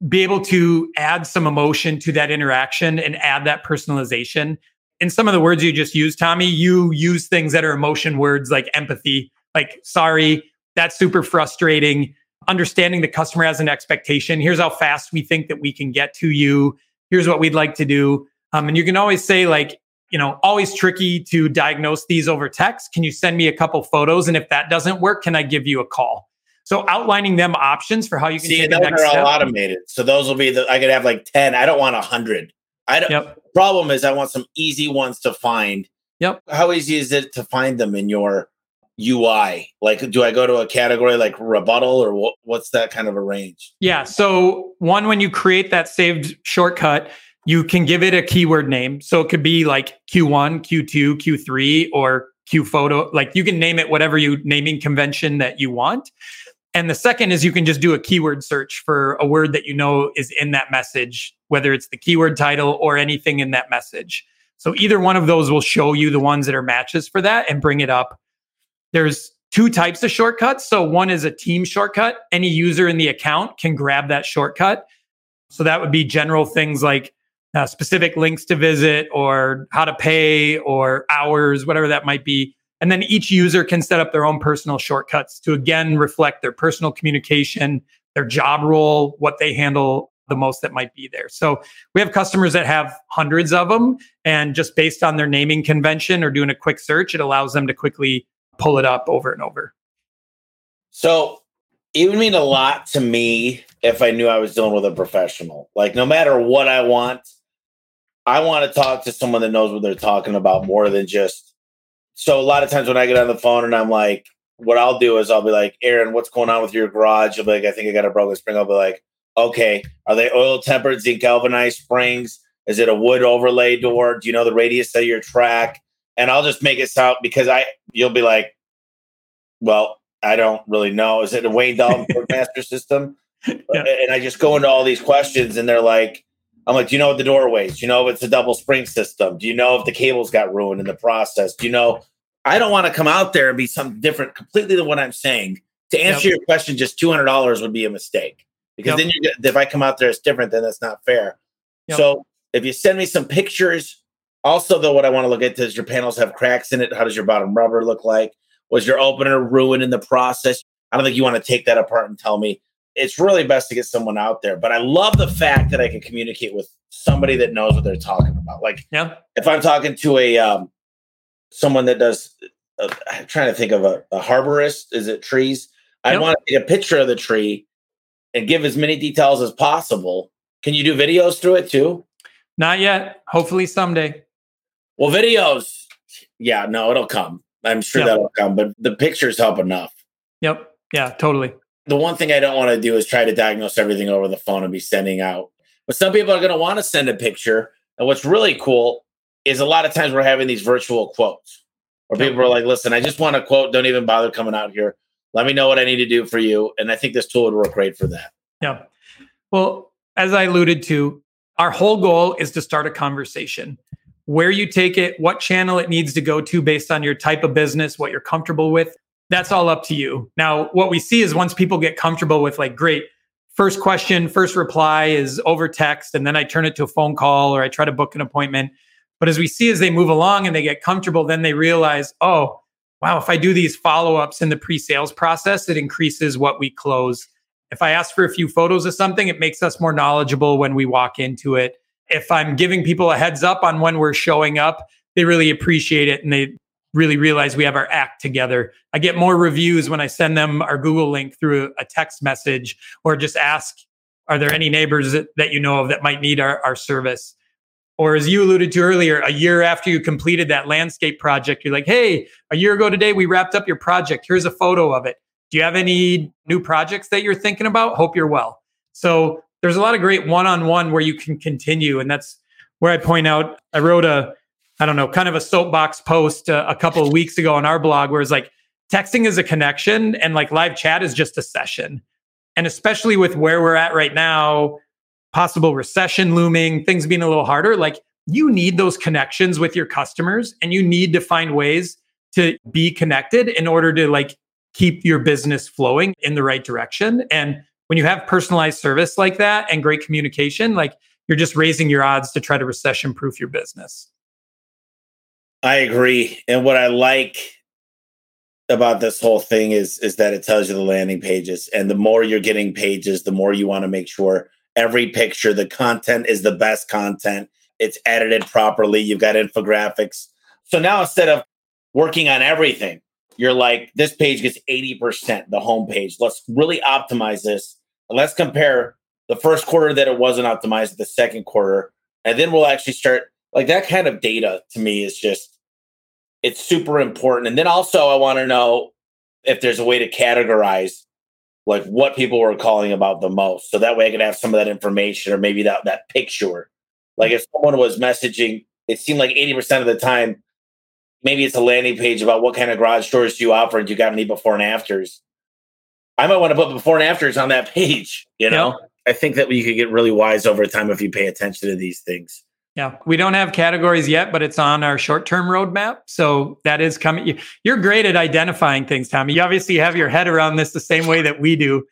be able to add some emotion to that interaction and add that personalization? In some of the words you just used, Tommy, you use things that are emotion words like empathy, like sorry, that's super frustrating. Understanding the customer has an expectation. Here's how fast we think that we can get to you. Here's what we'd like to do. Um, and you can always say, like, you know, always tricky to diagnose these over text. Can you send me a couple photos? And if that doesn't work, can I give you a call? So outlining them options for how you can see those are all automated. So those will be the I could have like 10. I don't want a hundred. I don't yep. problem is I want some easy ones to find. Yep. How easy is it to find them in your UI? Like, do I go to a category like rebuttal or what, what's that kind of a range? Yeah. So, one, when you create that saved shortcut, you can give it a keyword name. So it could be like Q1, Q2, Q3, or Q photo. Like you can name it whatever you naming convention that you want. And the second is you can just do a keyword search for a word that you know is in that message, whether it's the keyword title or anything in that message. So either one of those will show you the ones that are matches for that and bring it up. There's two types of shortcuts. So one is a team shortcut. Any user in the account can grab that shortcut. So that would be general things like uh, specific links to visit or how to pay or hours, whatever that might be. And then each user can set up their own personal shortcuts to again reflect their personal communication, their job role, what they handle the most that might be there. So we have customers that have hundreds of them. And just based on their naming convention or doing a quick search, it allows them to quickly pull it up over and over. So it would mean a lot to me if I knew I was dealing with a professional. Like, no matter what I want, I want to talk to someone that knows what they're talking about more than just. So a lot of times when I get on the phone and I'm like, what I'll do is I'll be like, Aaron, what's going on with your garage? You'll be like, I think I got a broken spring. I'll be like, okay, are they oil tempered zinc galvanized springs? Is it a wood overlay door? Do you know the radius of your track? And I'll just make it sound because I you'll be like, well, I don't really know. Is it a Wayne Dalton (laughs) master system? yeah. And I just go into all these questions, and they're like, I'm like, do you know what the door weighs? Do you know if it's a double spring system? Do you know if the cables got ruined in the process? Do you know? I don't want to come out there and be something different completely than what I'm saying. To answer yep. your question, just two hundred dollars would be a mistake because yep. then you if I come out there it's different, then that's not fair. Yep. So if you send me some pictures, also though, what I want to look at is your panels have cracks in it. How does your bottom rubber look like? Was your opener ruined in the process? I don't think you want to take that apart and tell me it's really best to get someone out there. But I love the fact that I can communicate with somebody that knows what they're talking about. Like, yeah. if I'm talking to a um, someone that does, uh, I'm trying to think of a, a arborist. Is it trees? I want to take a picture of the tree and give as many details as possible. Can you do videos through it too? Not yet. Hopefully someday. Well, videos, yeah, no, it'll come. I'm sure yep. that'll come, but the pictures help enough. Yep. Yeah, totally the one thing I don't want to do is try to diagnose everything over the phone and be sending out. But some people are going to want to send a picture. And what's really cool is a lot of times we're having these virtual quotes where people are like, listen, I just want a quote. Don't even bother coming out here. Let me know what I need to do for you. And I think this tool would work great for that. Yeah. Well, as I alluded to, our whole goal is to start a conversation where you take it, what channel it needs to go to based on your type of business, what you're comfortable with. That's all up to you. Now, what we see is once people get comfortable with like, great, first question, first reply is over text, and then I turn it to a phone call or I try to book an appointment. But as we see as they move along and they get comfortable, then they realize, oh, wow, if I do these follow ups in the pre sales process, it increases what we close. If I ask for a few photos of something, it makes us more knowledgeable when we walk into it. If I'm giving people a heads up on when we're showing up, they really appreciate it and they really realize we have our act together. I get more reviews when I send them our Google link through a text message or just ask, are there any neighbors that, that you know of that might need our, our service? Or as you alluded to earlier, a year after you completed that landscape project, you're like, hey, a year ago today, we wrapped up your project. Here's a photo of it. Do you have any new projects that you're thinking about? Hope you're well. So there's a lot of great one on one where you can continue. And that's where I point out, I wrote a, I don't know, kind of a soapbox post uh, a couple of weeks ago on our blog where it's like, texting is a connection and like live chat is just a session. And especially with where we're at right now, possible recession looming, things being a little harder, like you need those connections with your customers and you need to find ways to be connected in order to like keep your business flowing in the right direction. And when you have personalized service like that and great communication, like you're just raising your odds to try to recession proof your business. I agree. And what I like about this whole thing is is that it tells you the landing pages and the more you're getting pages the more you want to make sure every picture. The content is the best content. It's edited properly. You've got infographics. So now instead of working on everything, you're like, this page gets 80%, the homepage. Let's really optimize this. Let's compare the first quarter that it wasn't optimized, the second quarter. And then we'll actually start like that kind of data to me is just it's super important. And then also I want to know if there's a way to categorize like what people were calling about the most. So that way I could have some of that information or maybe that that picture. Like if someone was messaging, it seemed like 80% of the time, maybe it's a landing page about what kind of garage doors do you offer and do you got any before and afters. I might want to put before and afters on that (laughs) page, you know? I think that you could get really wise over time if you pay attention to these things. Yeah, we don't have categories yet, but it's on our short-term roadmap. So that is coming. You're great at identifying things, Tommy. You obviously have your head around this the same way that we do.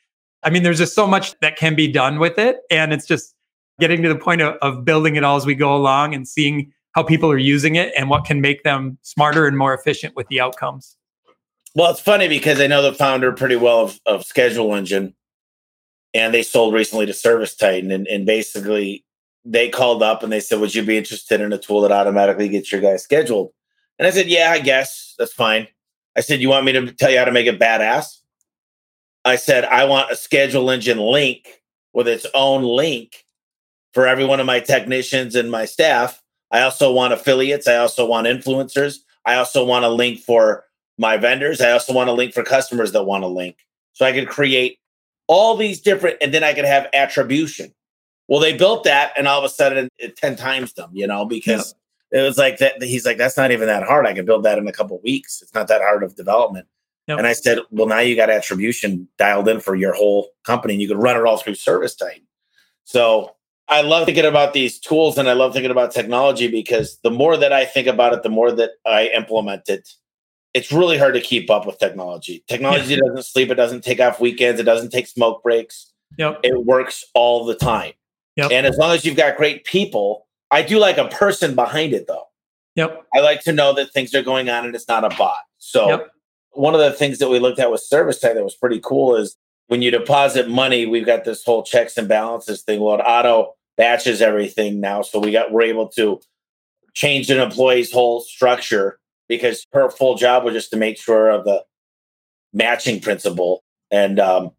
I mean, there's just so much that can be done with it, and it's just getting to the point of, of building it all as we go along and seeing how people are using it and what can make them smarter and more efficient with the outcomes. Well, it's funny because I know the founder pretty well of, of Schedule Engine, and they sold recently to Service Titan, and, and basically they called up and they said, Would you be interested in a tool that automatically gets your guys scheduled? And I said, Yeah, I guess that's fine. I said, You want me to tell you how to make it badass? I said, I want a schedule engine link with its own link for every one of my technicians and my staff. I also want affiliates. I also want influencers. I also want a link for my vendors. I also want a link for customers that want a link. So I could create all these different, and then I could have attribution. Well, they built that, and all of a sudden it ten times them, you know, because it was like that. He's like, that's not even that hard. I can build that in a couple weeks. It's not that hard of development. Yep. And I said, well, now you got attribution dialed in for your whole company, and you can run it all through Service Titan. So I love thinking about these tools, and I love thinking about technology because the more that I think about it, the more that I implement it. It's really hard to keep up with technology. Technology yeah. doesn't sleep. It doesn't take off weekends. It doesn't take smoke breaks. Yep. It works all the time. Yep. And as long as you've got great people, I do like a person behind it though. Yep. I like to know that things are going on and it's not a bot. So yep. one of the things that we looked at with service tech that was pretty cool is when you deposit money, we've got this whole checks and balances thing. Well, it auto batches everything now. So we got we're able to change an employee's whole structure because her full job was just to make sure of the matching principle. And um,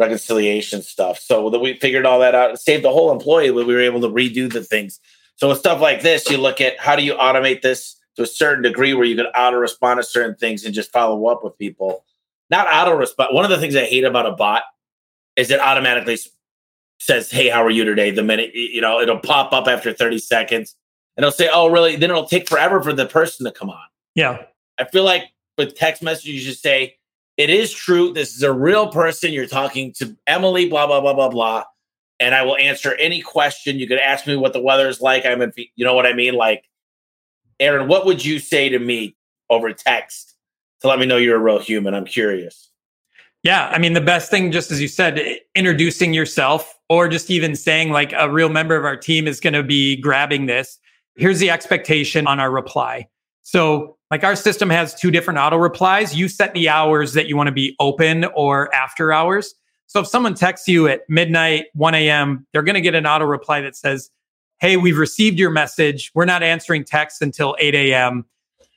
reconciliation stuff. So that we figured all that out and saved the whole employee when we were able to redo the things. So with stuff like this, you look at how do you automate this to a certain degree where you can auto respond to certain things and just follow up with people. Not auto respond. One of the things I hate about a bot is it automatically says, "Hey, how are you today?" The minute you know, it'll pop up after 30 seconds, and it'll say, "Oh, really?" Then it'll take forever for the person to come on. Yeah, I feel like with text messages, you just say, it is true. This is a real person. You're talking to Emily, blah, blah, blah, blah, blah. And I will answer any question. You could ask me what the weather is like. I'm in, you know what I mean? Like, Aaron, what would you say to me over text to let me know you're a real human? I'm curious. Yeah, I mean, the best thing, just as you said, introducing yourself or just even saying like a real member of our team is going to be grabbing this. Here's the expectation on our reply. So, like our system has two different auto replies. You set the hours that you want to be open or after hours. So, if someone texts you at midnight, 1 a.m., they're going to get an auto reply that says, Hey, we've received your message. We're not answering texts until 8 a.m.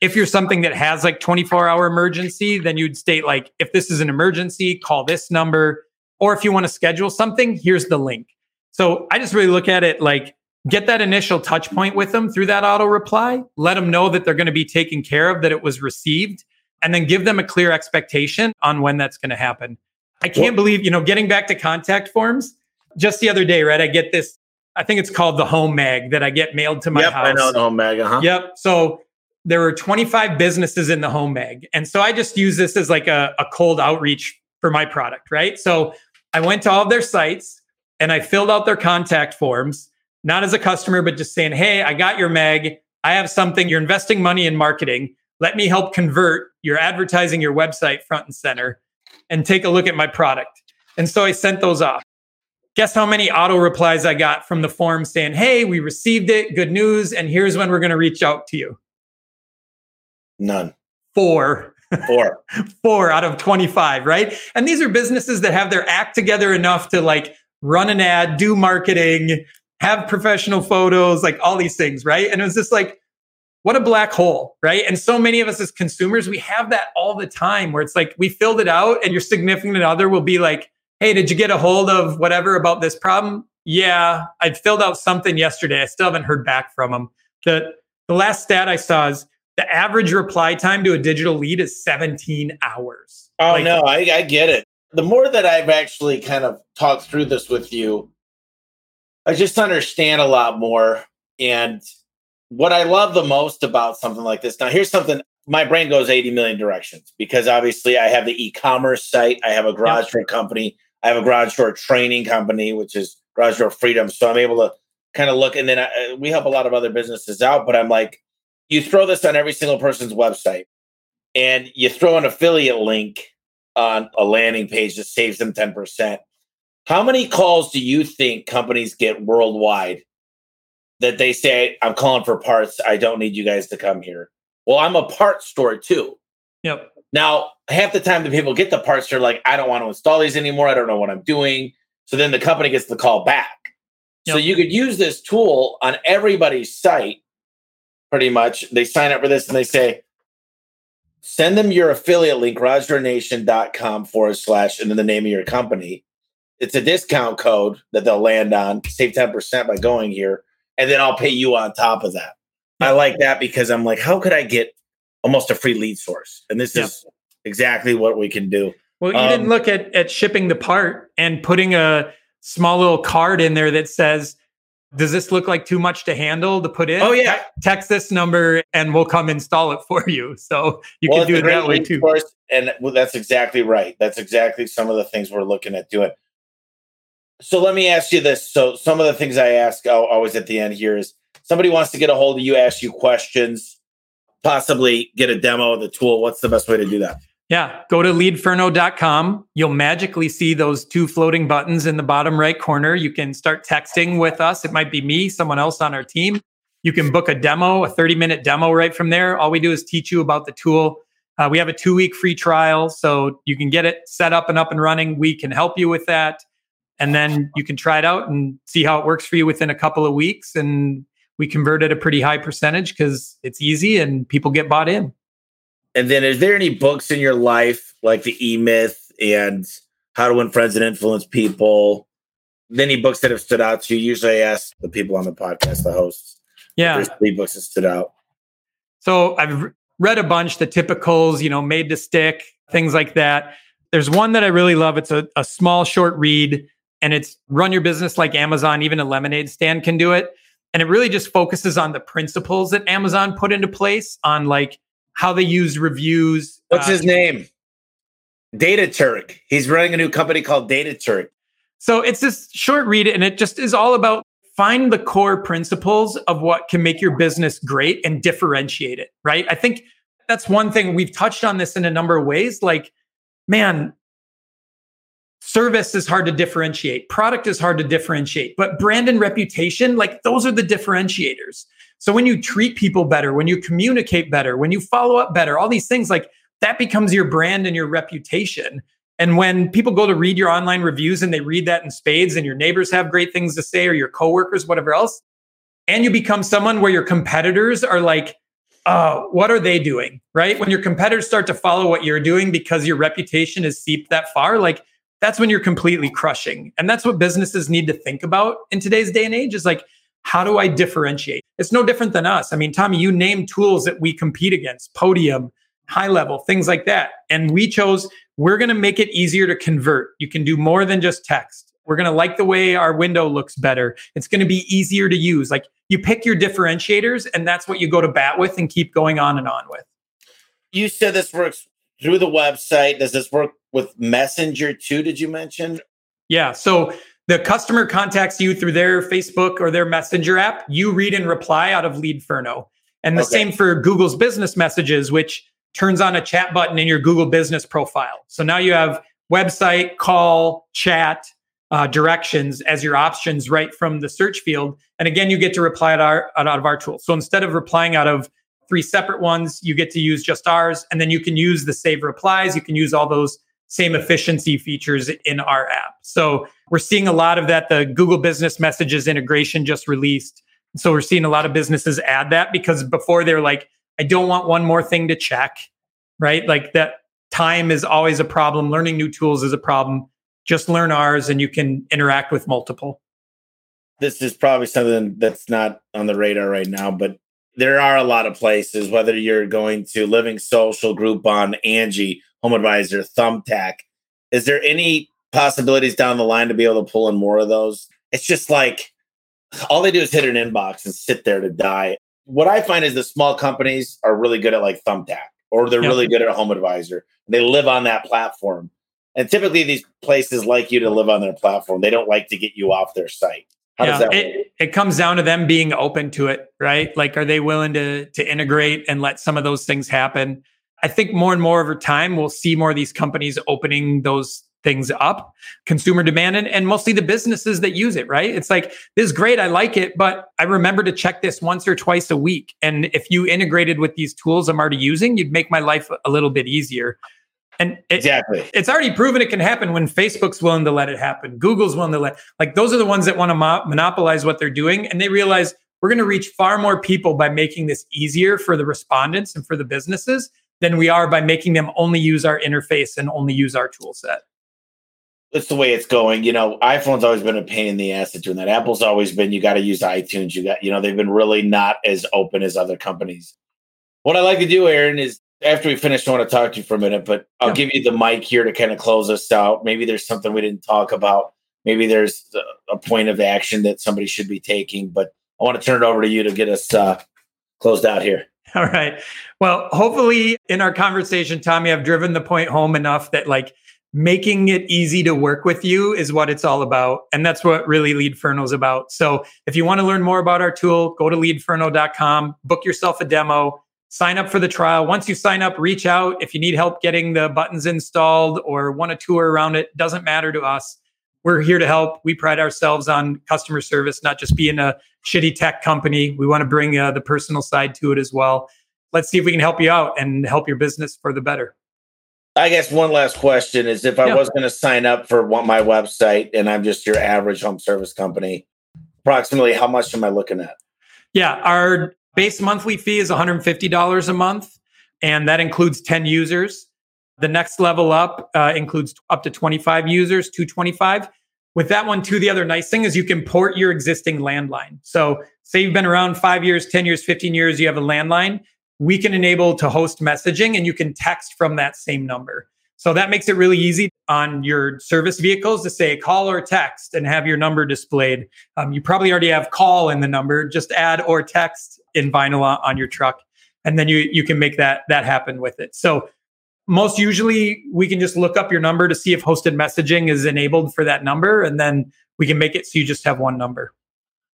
If you're something that has like 24 hour emergency, then you'd state like, if this is an emergency, call this number. Or if you want to schedule something, here's the link. So I just really look at it like get that initial touch point with them through that auto reply, let them know that they're going to be taken care of, that it was received, and then give them a clear expectation on when that's going to happen. I can't believe, you know, getting back to contact forms, just the other day, right? I get this, I think it's called the home mag that I get mailed to my yep, house. I know the home mag. Uh-huh. Yep. So there were 25 businesses in the home mag. And so I just use this as like a, a cold outreach for my product, right? So I went to all of their sites and I filled out their contact forms not as a customer, but just saying, Hey, I got your Meg. I have something. You're investing money in marketing. Let me help convert your advertising your website front and center and take a look at my product. And so I sent those off. Guess how many auto replies I got from the form saying, Hey, we received it. Good news. And here's when we're going to reach out to you. None. Four. Four. (laughs) Four out of 25, right? And these are businesses that have their act together enough to like run an ad, do marketing, have professional photos, like all these things, right? And it was just like, what a black hole, right? And so many of us as consumers, we have that all the time where it's like we filled it out and your significant other will be like, hey, did you get a hold of whatever about this problem? Yeah, I filled out something yesterday. I still haven't heard back from them. The, the last stat I saw is the average reply time to a digital lead is 17 hours. Oh, like, no, I, I get it. The more that I've actually kind of talked through this with you, I just understand a lot more. And what I love the most about something like this now, here's something my brain goes 80 million directions because obviously I have the e commerce site, I have a garage door company, I have a garage door training company, which is Garage Door Freedom. So I'm able to kind of look, and then I, uh, we help a lot of other businesses out. But I'm like, you throw this on every single person's website and you throw an affiliate link on a landing page that saves them 10%. How many calls do you think companies get worldwide that they say, I'm calling for parts. I don't need you guys to come here? Well, I'm a parts store too. Yep. Now, half the time the people get the parts, they're like, I don't want to install these anymore. I don't know what I'm doing. So then the company gets the call back. Yep. So you could use this tool on everybody's site pretty much. They sign up for this and they say, send them your affiliate link, garagedoornation.com forward slash, and then the name of your company it's a discount code that they'll land on, save 10% by going here, and then I'll pay you on top of that. I like that because I'm like, how could I get almost a free lead source? And this yeah. is exactly what we can do. Well, you um, didn't look at at shipping the part and putting a small little card in there that says, does this look like too much to handle to put in? Oh yeah. Text this number and we'll come install it for you. (laughs) So you well, can do it that way too. Source, and well, that's exactly right. That's exactly some of the things we're looking at doing. So let me ask you this. So some of the things I ask always at the end here is somebody wants to get a hold of you, ask you questions, possibly get a demo of the tool. What's the best way to do that? Yeah, go to leadferno.com. You'll magically see those two floating buttons in the bottom right corner. You can start texting with us. It might be me, someone else on our team. You can book a demo, a 30 minute demo right from there. All we do is teach you about the tool. Uh, we have a two week free trial, so you can get it set up and up and running. We can help you with that and then you can try it out and see how it works for you within a couple of weeks. And we convert at a pretty high percentage because it's easy and people get bought in. And then is there any books in your life like the e-myth and how to win friends and influence people? Any books that have stood out to you? Usually i ask the people on the podcast the hosts yeah. there's three books that stood out. So i've read a bunch the typicals you know made to stick things like that. There's one that i really love. It's a, a small short read and it's run your business like Amazon, even a lemonade stand can do it. And it really just focuses on the principles that Amazon put into place on like how they use reviews. What's uh, his name? Data Turk. He's running a new company called Data Turk. So it's this short read and it just is all about find the core principles of what can make your business great and differentiate it, right? I think that's one thing we've touched on this in a number of ways. Like, man, service is hard to differentiate, product is hard to differentiate, but brand and reputation, like, those are the differentiators. So when you treat people better, when you communicate better, when you follow up better, all these things like that becomes your brand and your reputation. And when people go to read your online reviews and they read that in spades and your neighbors have great things to say or your coworkers, whatever else, and you become someone where your competitors are like, uh, what are they doing? Right? When your competitors start to follow what you're doing because your reputation is seeped that far, like that's when you're completely crushing. And that's what businesses need to think about in today's day and age is like, how do I differentiate? It's no different than us. I mean, Tommy, you name tools that we compete against, Podium, high level, things like that. And we chose, we're going to make it easier to convert. You can do more than just text. We're going to like the way our window looks better. It's going to be easier to use. Like you pick your differentiators, and that's what you go to bat with and keep going on and on with. You said this works through the website. Does this work with Messenger too? Did you mention? Yeah. So the customer contacts you through their Facebook or their Messenger app. You read and reply out of Leadferno. And the okay. same for Google's business messages, which turns on a chat button in your Google business profile. So now you have website, call, chat, uh, directions as your options right from the search field. And again, you get to reply out, our, out of our tool. So instead of replying out of three separate ones, you get to use just ours. And then you can use the save replies. You can use all those same efficiency features in our app. So we're seeing a lot of that. The Google Business Messages integration just released. So we're seeing a lot of businesses add that because before they're like, I don't want one more thing to check, right? Like that time is always a problem. Learning new tools is a problem. Just learn ours and you can interact with multiple. This is probably something that's not on the radar right now, but there are a lot of places, whether you're going to Living Social, Groupon Angie, Home Advisor, Thumbtack. Is there any possibilities down the line to be able to pull in more of those? It's just like all they do is hit an inbox and sit there to die. What I find is the small companies are really good at like Thumbtack or they're yep. really good at Home Advisor. They live on that platform. And typically these places like you to live on their platform. They don't like to get you off their site. How yeah, it, it comes down to them being open to it, right? Like, are they willing to to integrate and let some of those things happen? I think more and more over time, we'll see more of these companies opening those things up, consumer demand, and, and mostly the businesses that use it, right? It's like, this is great. I like it, but I remember to check this once or twice a week. And if you integrated with these tools I'm already using, you'd make my life a little bit easier. And it, exactly, it's already proven it can happen when Facebook's willing to let it happen. Google's willing to let, like, those are the ones that want to mo- monopolize what they're doing. And they realize we're going to reach far more people by making this easier for the respondents and for the businesses than we are by making them only use our interface and only use our tool set. That's the way it's going. You know, iPhone's always been a pain in the ass at doing that. Apple's always been you got to use iTunes. You got, you know, they've been really not as open as other companies. What I like to do, Aaron, is after we finish, I want to talk to you for a minute, but I'll yeah. give you the mic here to kind of close us out. Maybe there's something we didn't talk about. Maybe there's a point of action that somebody should be taking, but I want to turn it over to you to get us uh, closed out here. All right. Well, hopefully in our conversation, Tommy, I've driven the point home enough that like making it easy to work with you is what it's all about. And that's what really Leadferno is about. So if you want to learn more about our tool, go to leadferno.com, book yourself a demo, sign up for the trial. Once you sign up, reach out. If you need help getting the buttons installed or want a tour around it, doesn't matter to us. We're here to help. We pride ourselves on customer service, not just being a shitty tech company. We want to bring uh, the personal side to it as well. Let's see if we can help you out and help your business for the better. I guess one last question is if I yeah. was going to sign up for my website and I'm just your average home service company, approximately how much am I looking at? Yeah, our base monthly fee is $150 a month, and that includes 10 users. The next level up uh, includes up to 25 users, 225. With that one, too, the other nice thing is you can port your existing landline. So, say you've been around five years, 10 years, 15 years, you have a landline we can enable to host messaging and you can text from that same number. So that makes it really easy on your service vehicles to say call or text and have your number displayed. Um, you probably already have call in the number, just add or text in vinyl on your truck. And then you, you can make that, that happen with it. So most usually we can just look up your number to see if hosted messaging is enabled for that number. And then we can make it so you just have one number.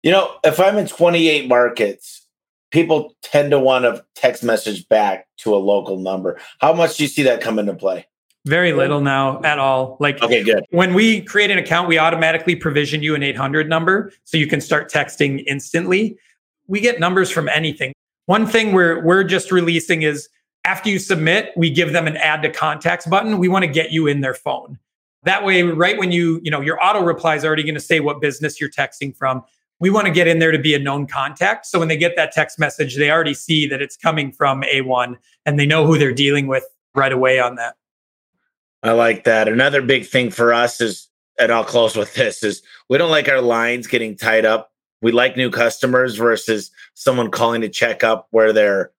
You know, if I'm in 28 markets, people tend to want to text message back to a local number. How much do you see that come into play? Very little now at all. Like okay, good. When we create an account, we automatically provision you an 800 number so you can start texting instantly. We get numbers from anything. One thing we're we're just releasing is after you submit, we give them an add to contacts button. We want to get you in their phone. That way, right when you, you know, your auto reply is already going to say what business you're texting from. We want to get in there to be a known contact. So when they get that text message, they already see that it's coming from A1 and they know who they're dealing with right away on that. I like that. Another big thing for us is, and I'll close with this, is we don't like our lines getting tied up. We like new customers versus someone calling to check up where their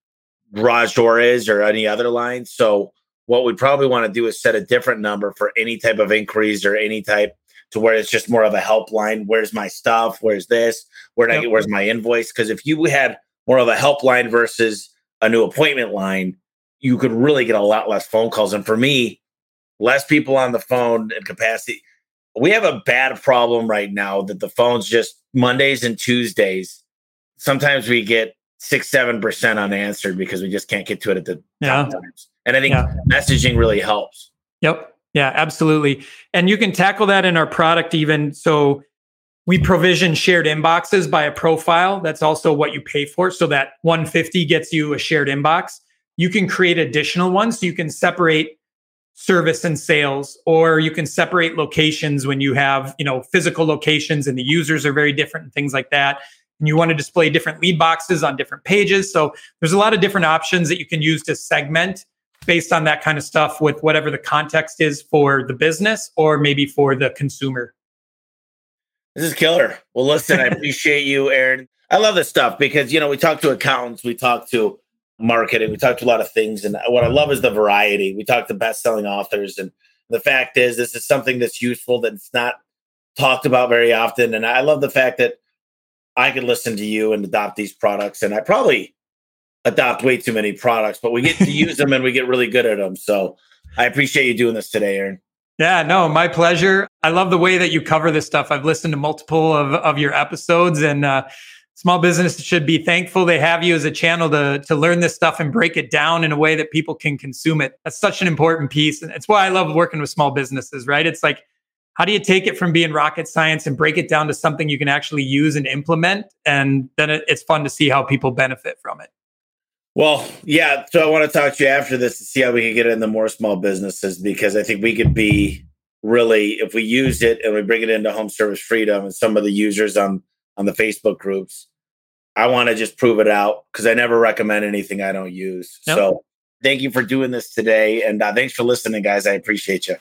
garage door is or any other line. So what we probably want to do is set a different number for any type of inquiries or any type to where it's just more of a helpline. Where's my stuff? Where's this? Where did yep. I get? Where's my invoice? Because if you had more of a helpline versus a new appointment line, you could really get a lot less phone calls. And for me, less people on the phone and capacity. We have a bad problem right now that the phones just Mondays and Tuesdays. Sometimes we get six, seven percent unanswered because we just can't get to it at the yeah. times. And I think yeah. messaging really helps. Yep. Yeah, absolutely. And you can tackle that in our product even. So we provision shared inboxes by a profile. That's also what you pay for. So that 150 gets you a shared inbox. You can create additional ones. So you can separate service and sales or you can separate locations when you have you know physical locations and the users are very different and things like that. And you want to display different lead boxes on different pages. So there's a lot of different options that you can use to segment based on that kind of stuff with whatever the context is for the business or maybe for the consumer. This is killer. Well listen i (laughs) appreciate you aaron. I love this stuff because you know we talk to accountants we talk to marketing. We talked a lot of things, and what I love is the variety. We talked to best-selling authors, and the fact is, this is something that's useful that's not talked about very often. And I love the fact that I could listen to you and adopt these products, and I probably adopt way too many products, but we get to use them and we get really good at them. So I appreciate you doing this today, Aaron. Yeah, no, my pleasure. I love the way that you cover this stuff. I've listened to multiple of, of your episodes and uh, small business should be thankful they have you as a channel to to learn this stuff and break it down in a way that people can consume it. That's such an important piece. And it's why I love working with small businesses, right? It's like, how do you take it from being rocket science and break it down to something you can actually use and implement? And then it, it's fun to see how people benefit from it. Well, yeah. So I want to talk to you after this to see how we can get into more small businesses because I think we could be really, if we use it and we bring it into home service freedom and some of the users on on the Facebook groups. I want to just prove it out because I never recommend anything I don't use. Nope. So thank you for doing this today. And uh, thanks for listening, guys. I appreciate you.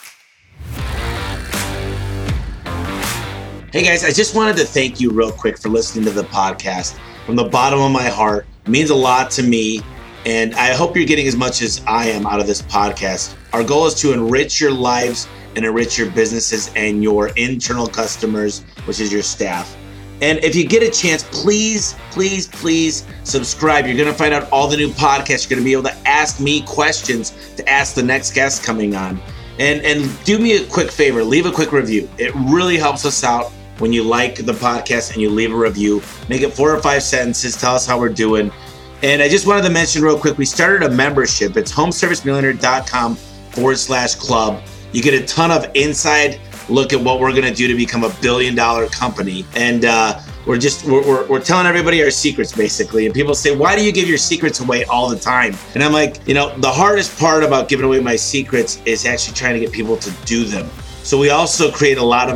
Hey, guys, I just wanted to thank you real quick for listening to the podcast from the bottom of my heart. It means a lot to me. And I hope you're getting as much as I am out of this podcast. Our goal is to enrich your lives and enrich your businesses and your internal customers, which is your staff. And if you get a chance, please, please, please subscribe. You're going to find out all the new podcasts. You're going to be able to ask me questions to ask the next guest coming on. And and do me a quick favor, leave a quick review. It really helps us out when you like the podcast and you leave a review. Make it four or five sentences. Tell us how we're doing. And I just wanted to mention real quick, we started a membership. It's homeservicemillionaire.com forward slash club. You get a ton of inside look at what we're going to do to become a billion dollar company. And uh, we're just we're, we're, we're, telling everybody our secrets basically. And people say, why do you give your secrets away all the time? And I'm like, you know, the hardest part about giving away my secrets is actually trying to get people to do them. So we also create a lot of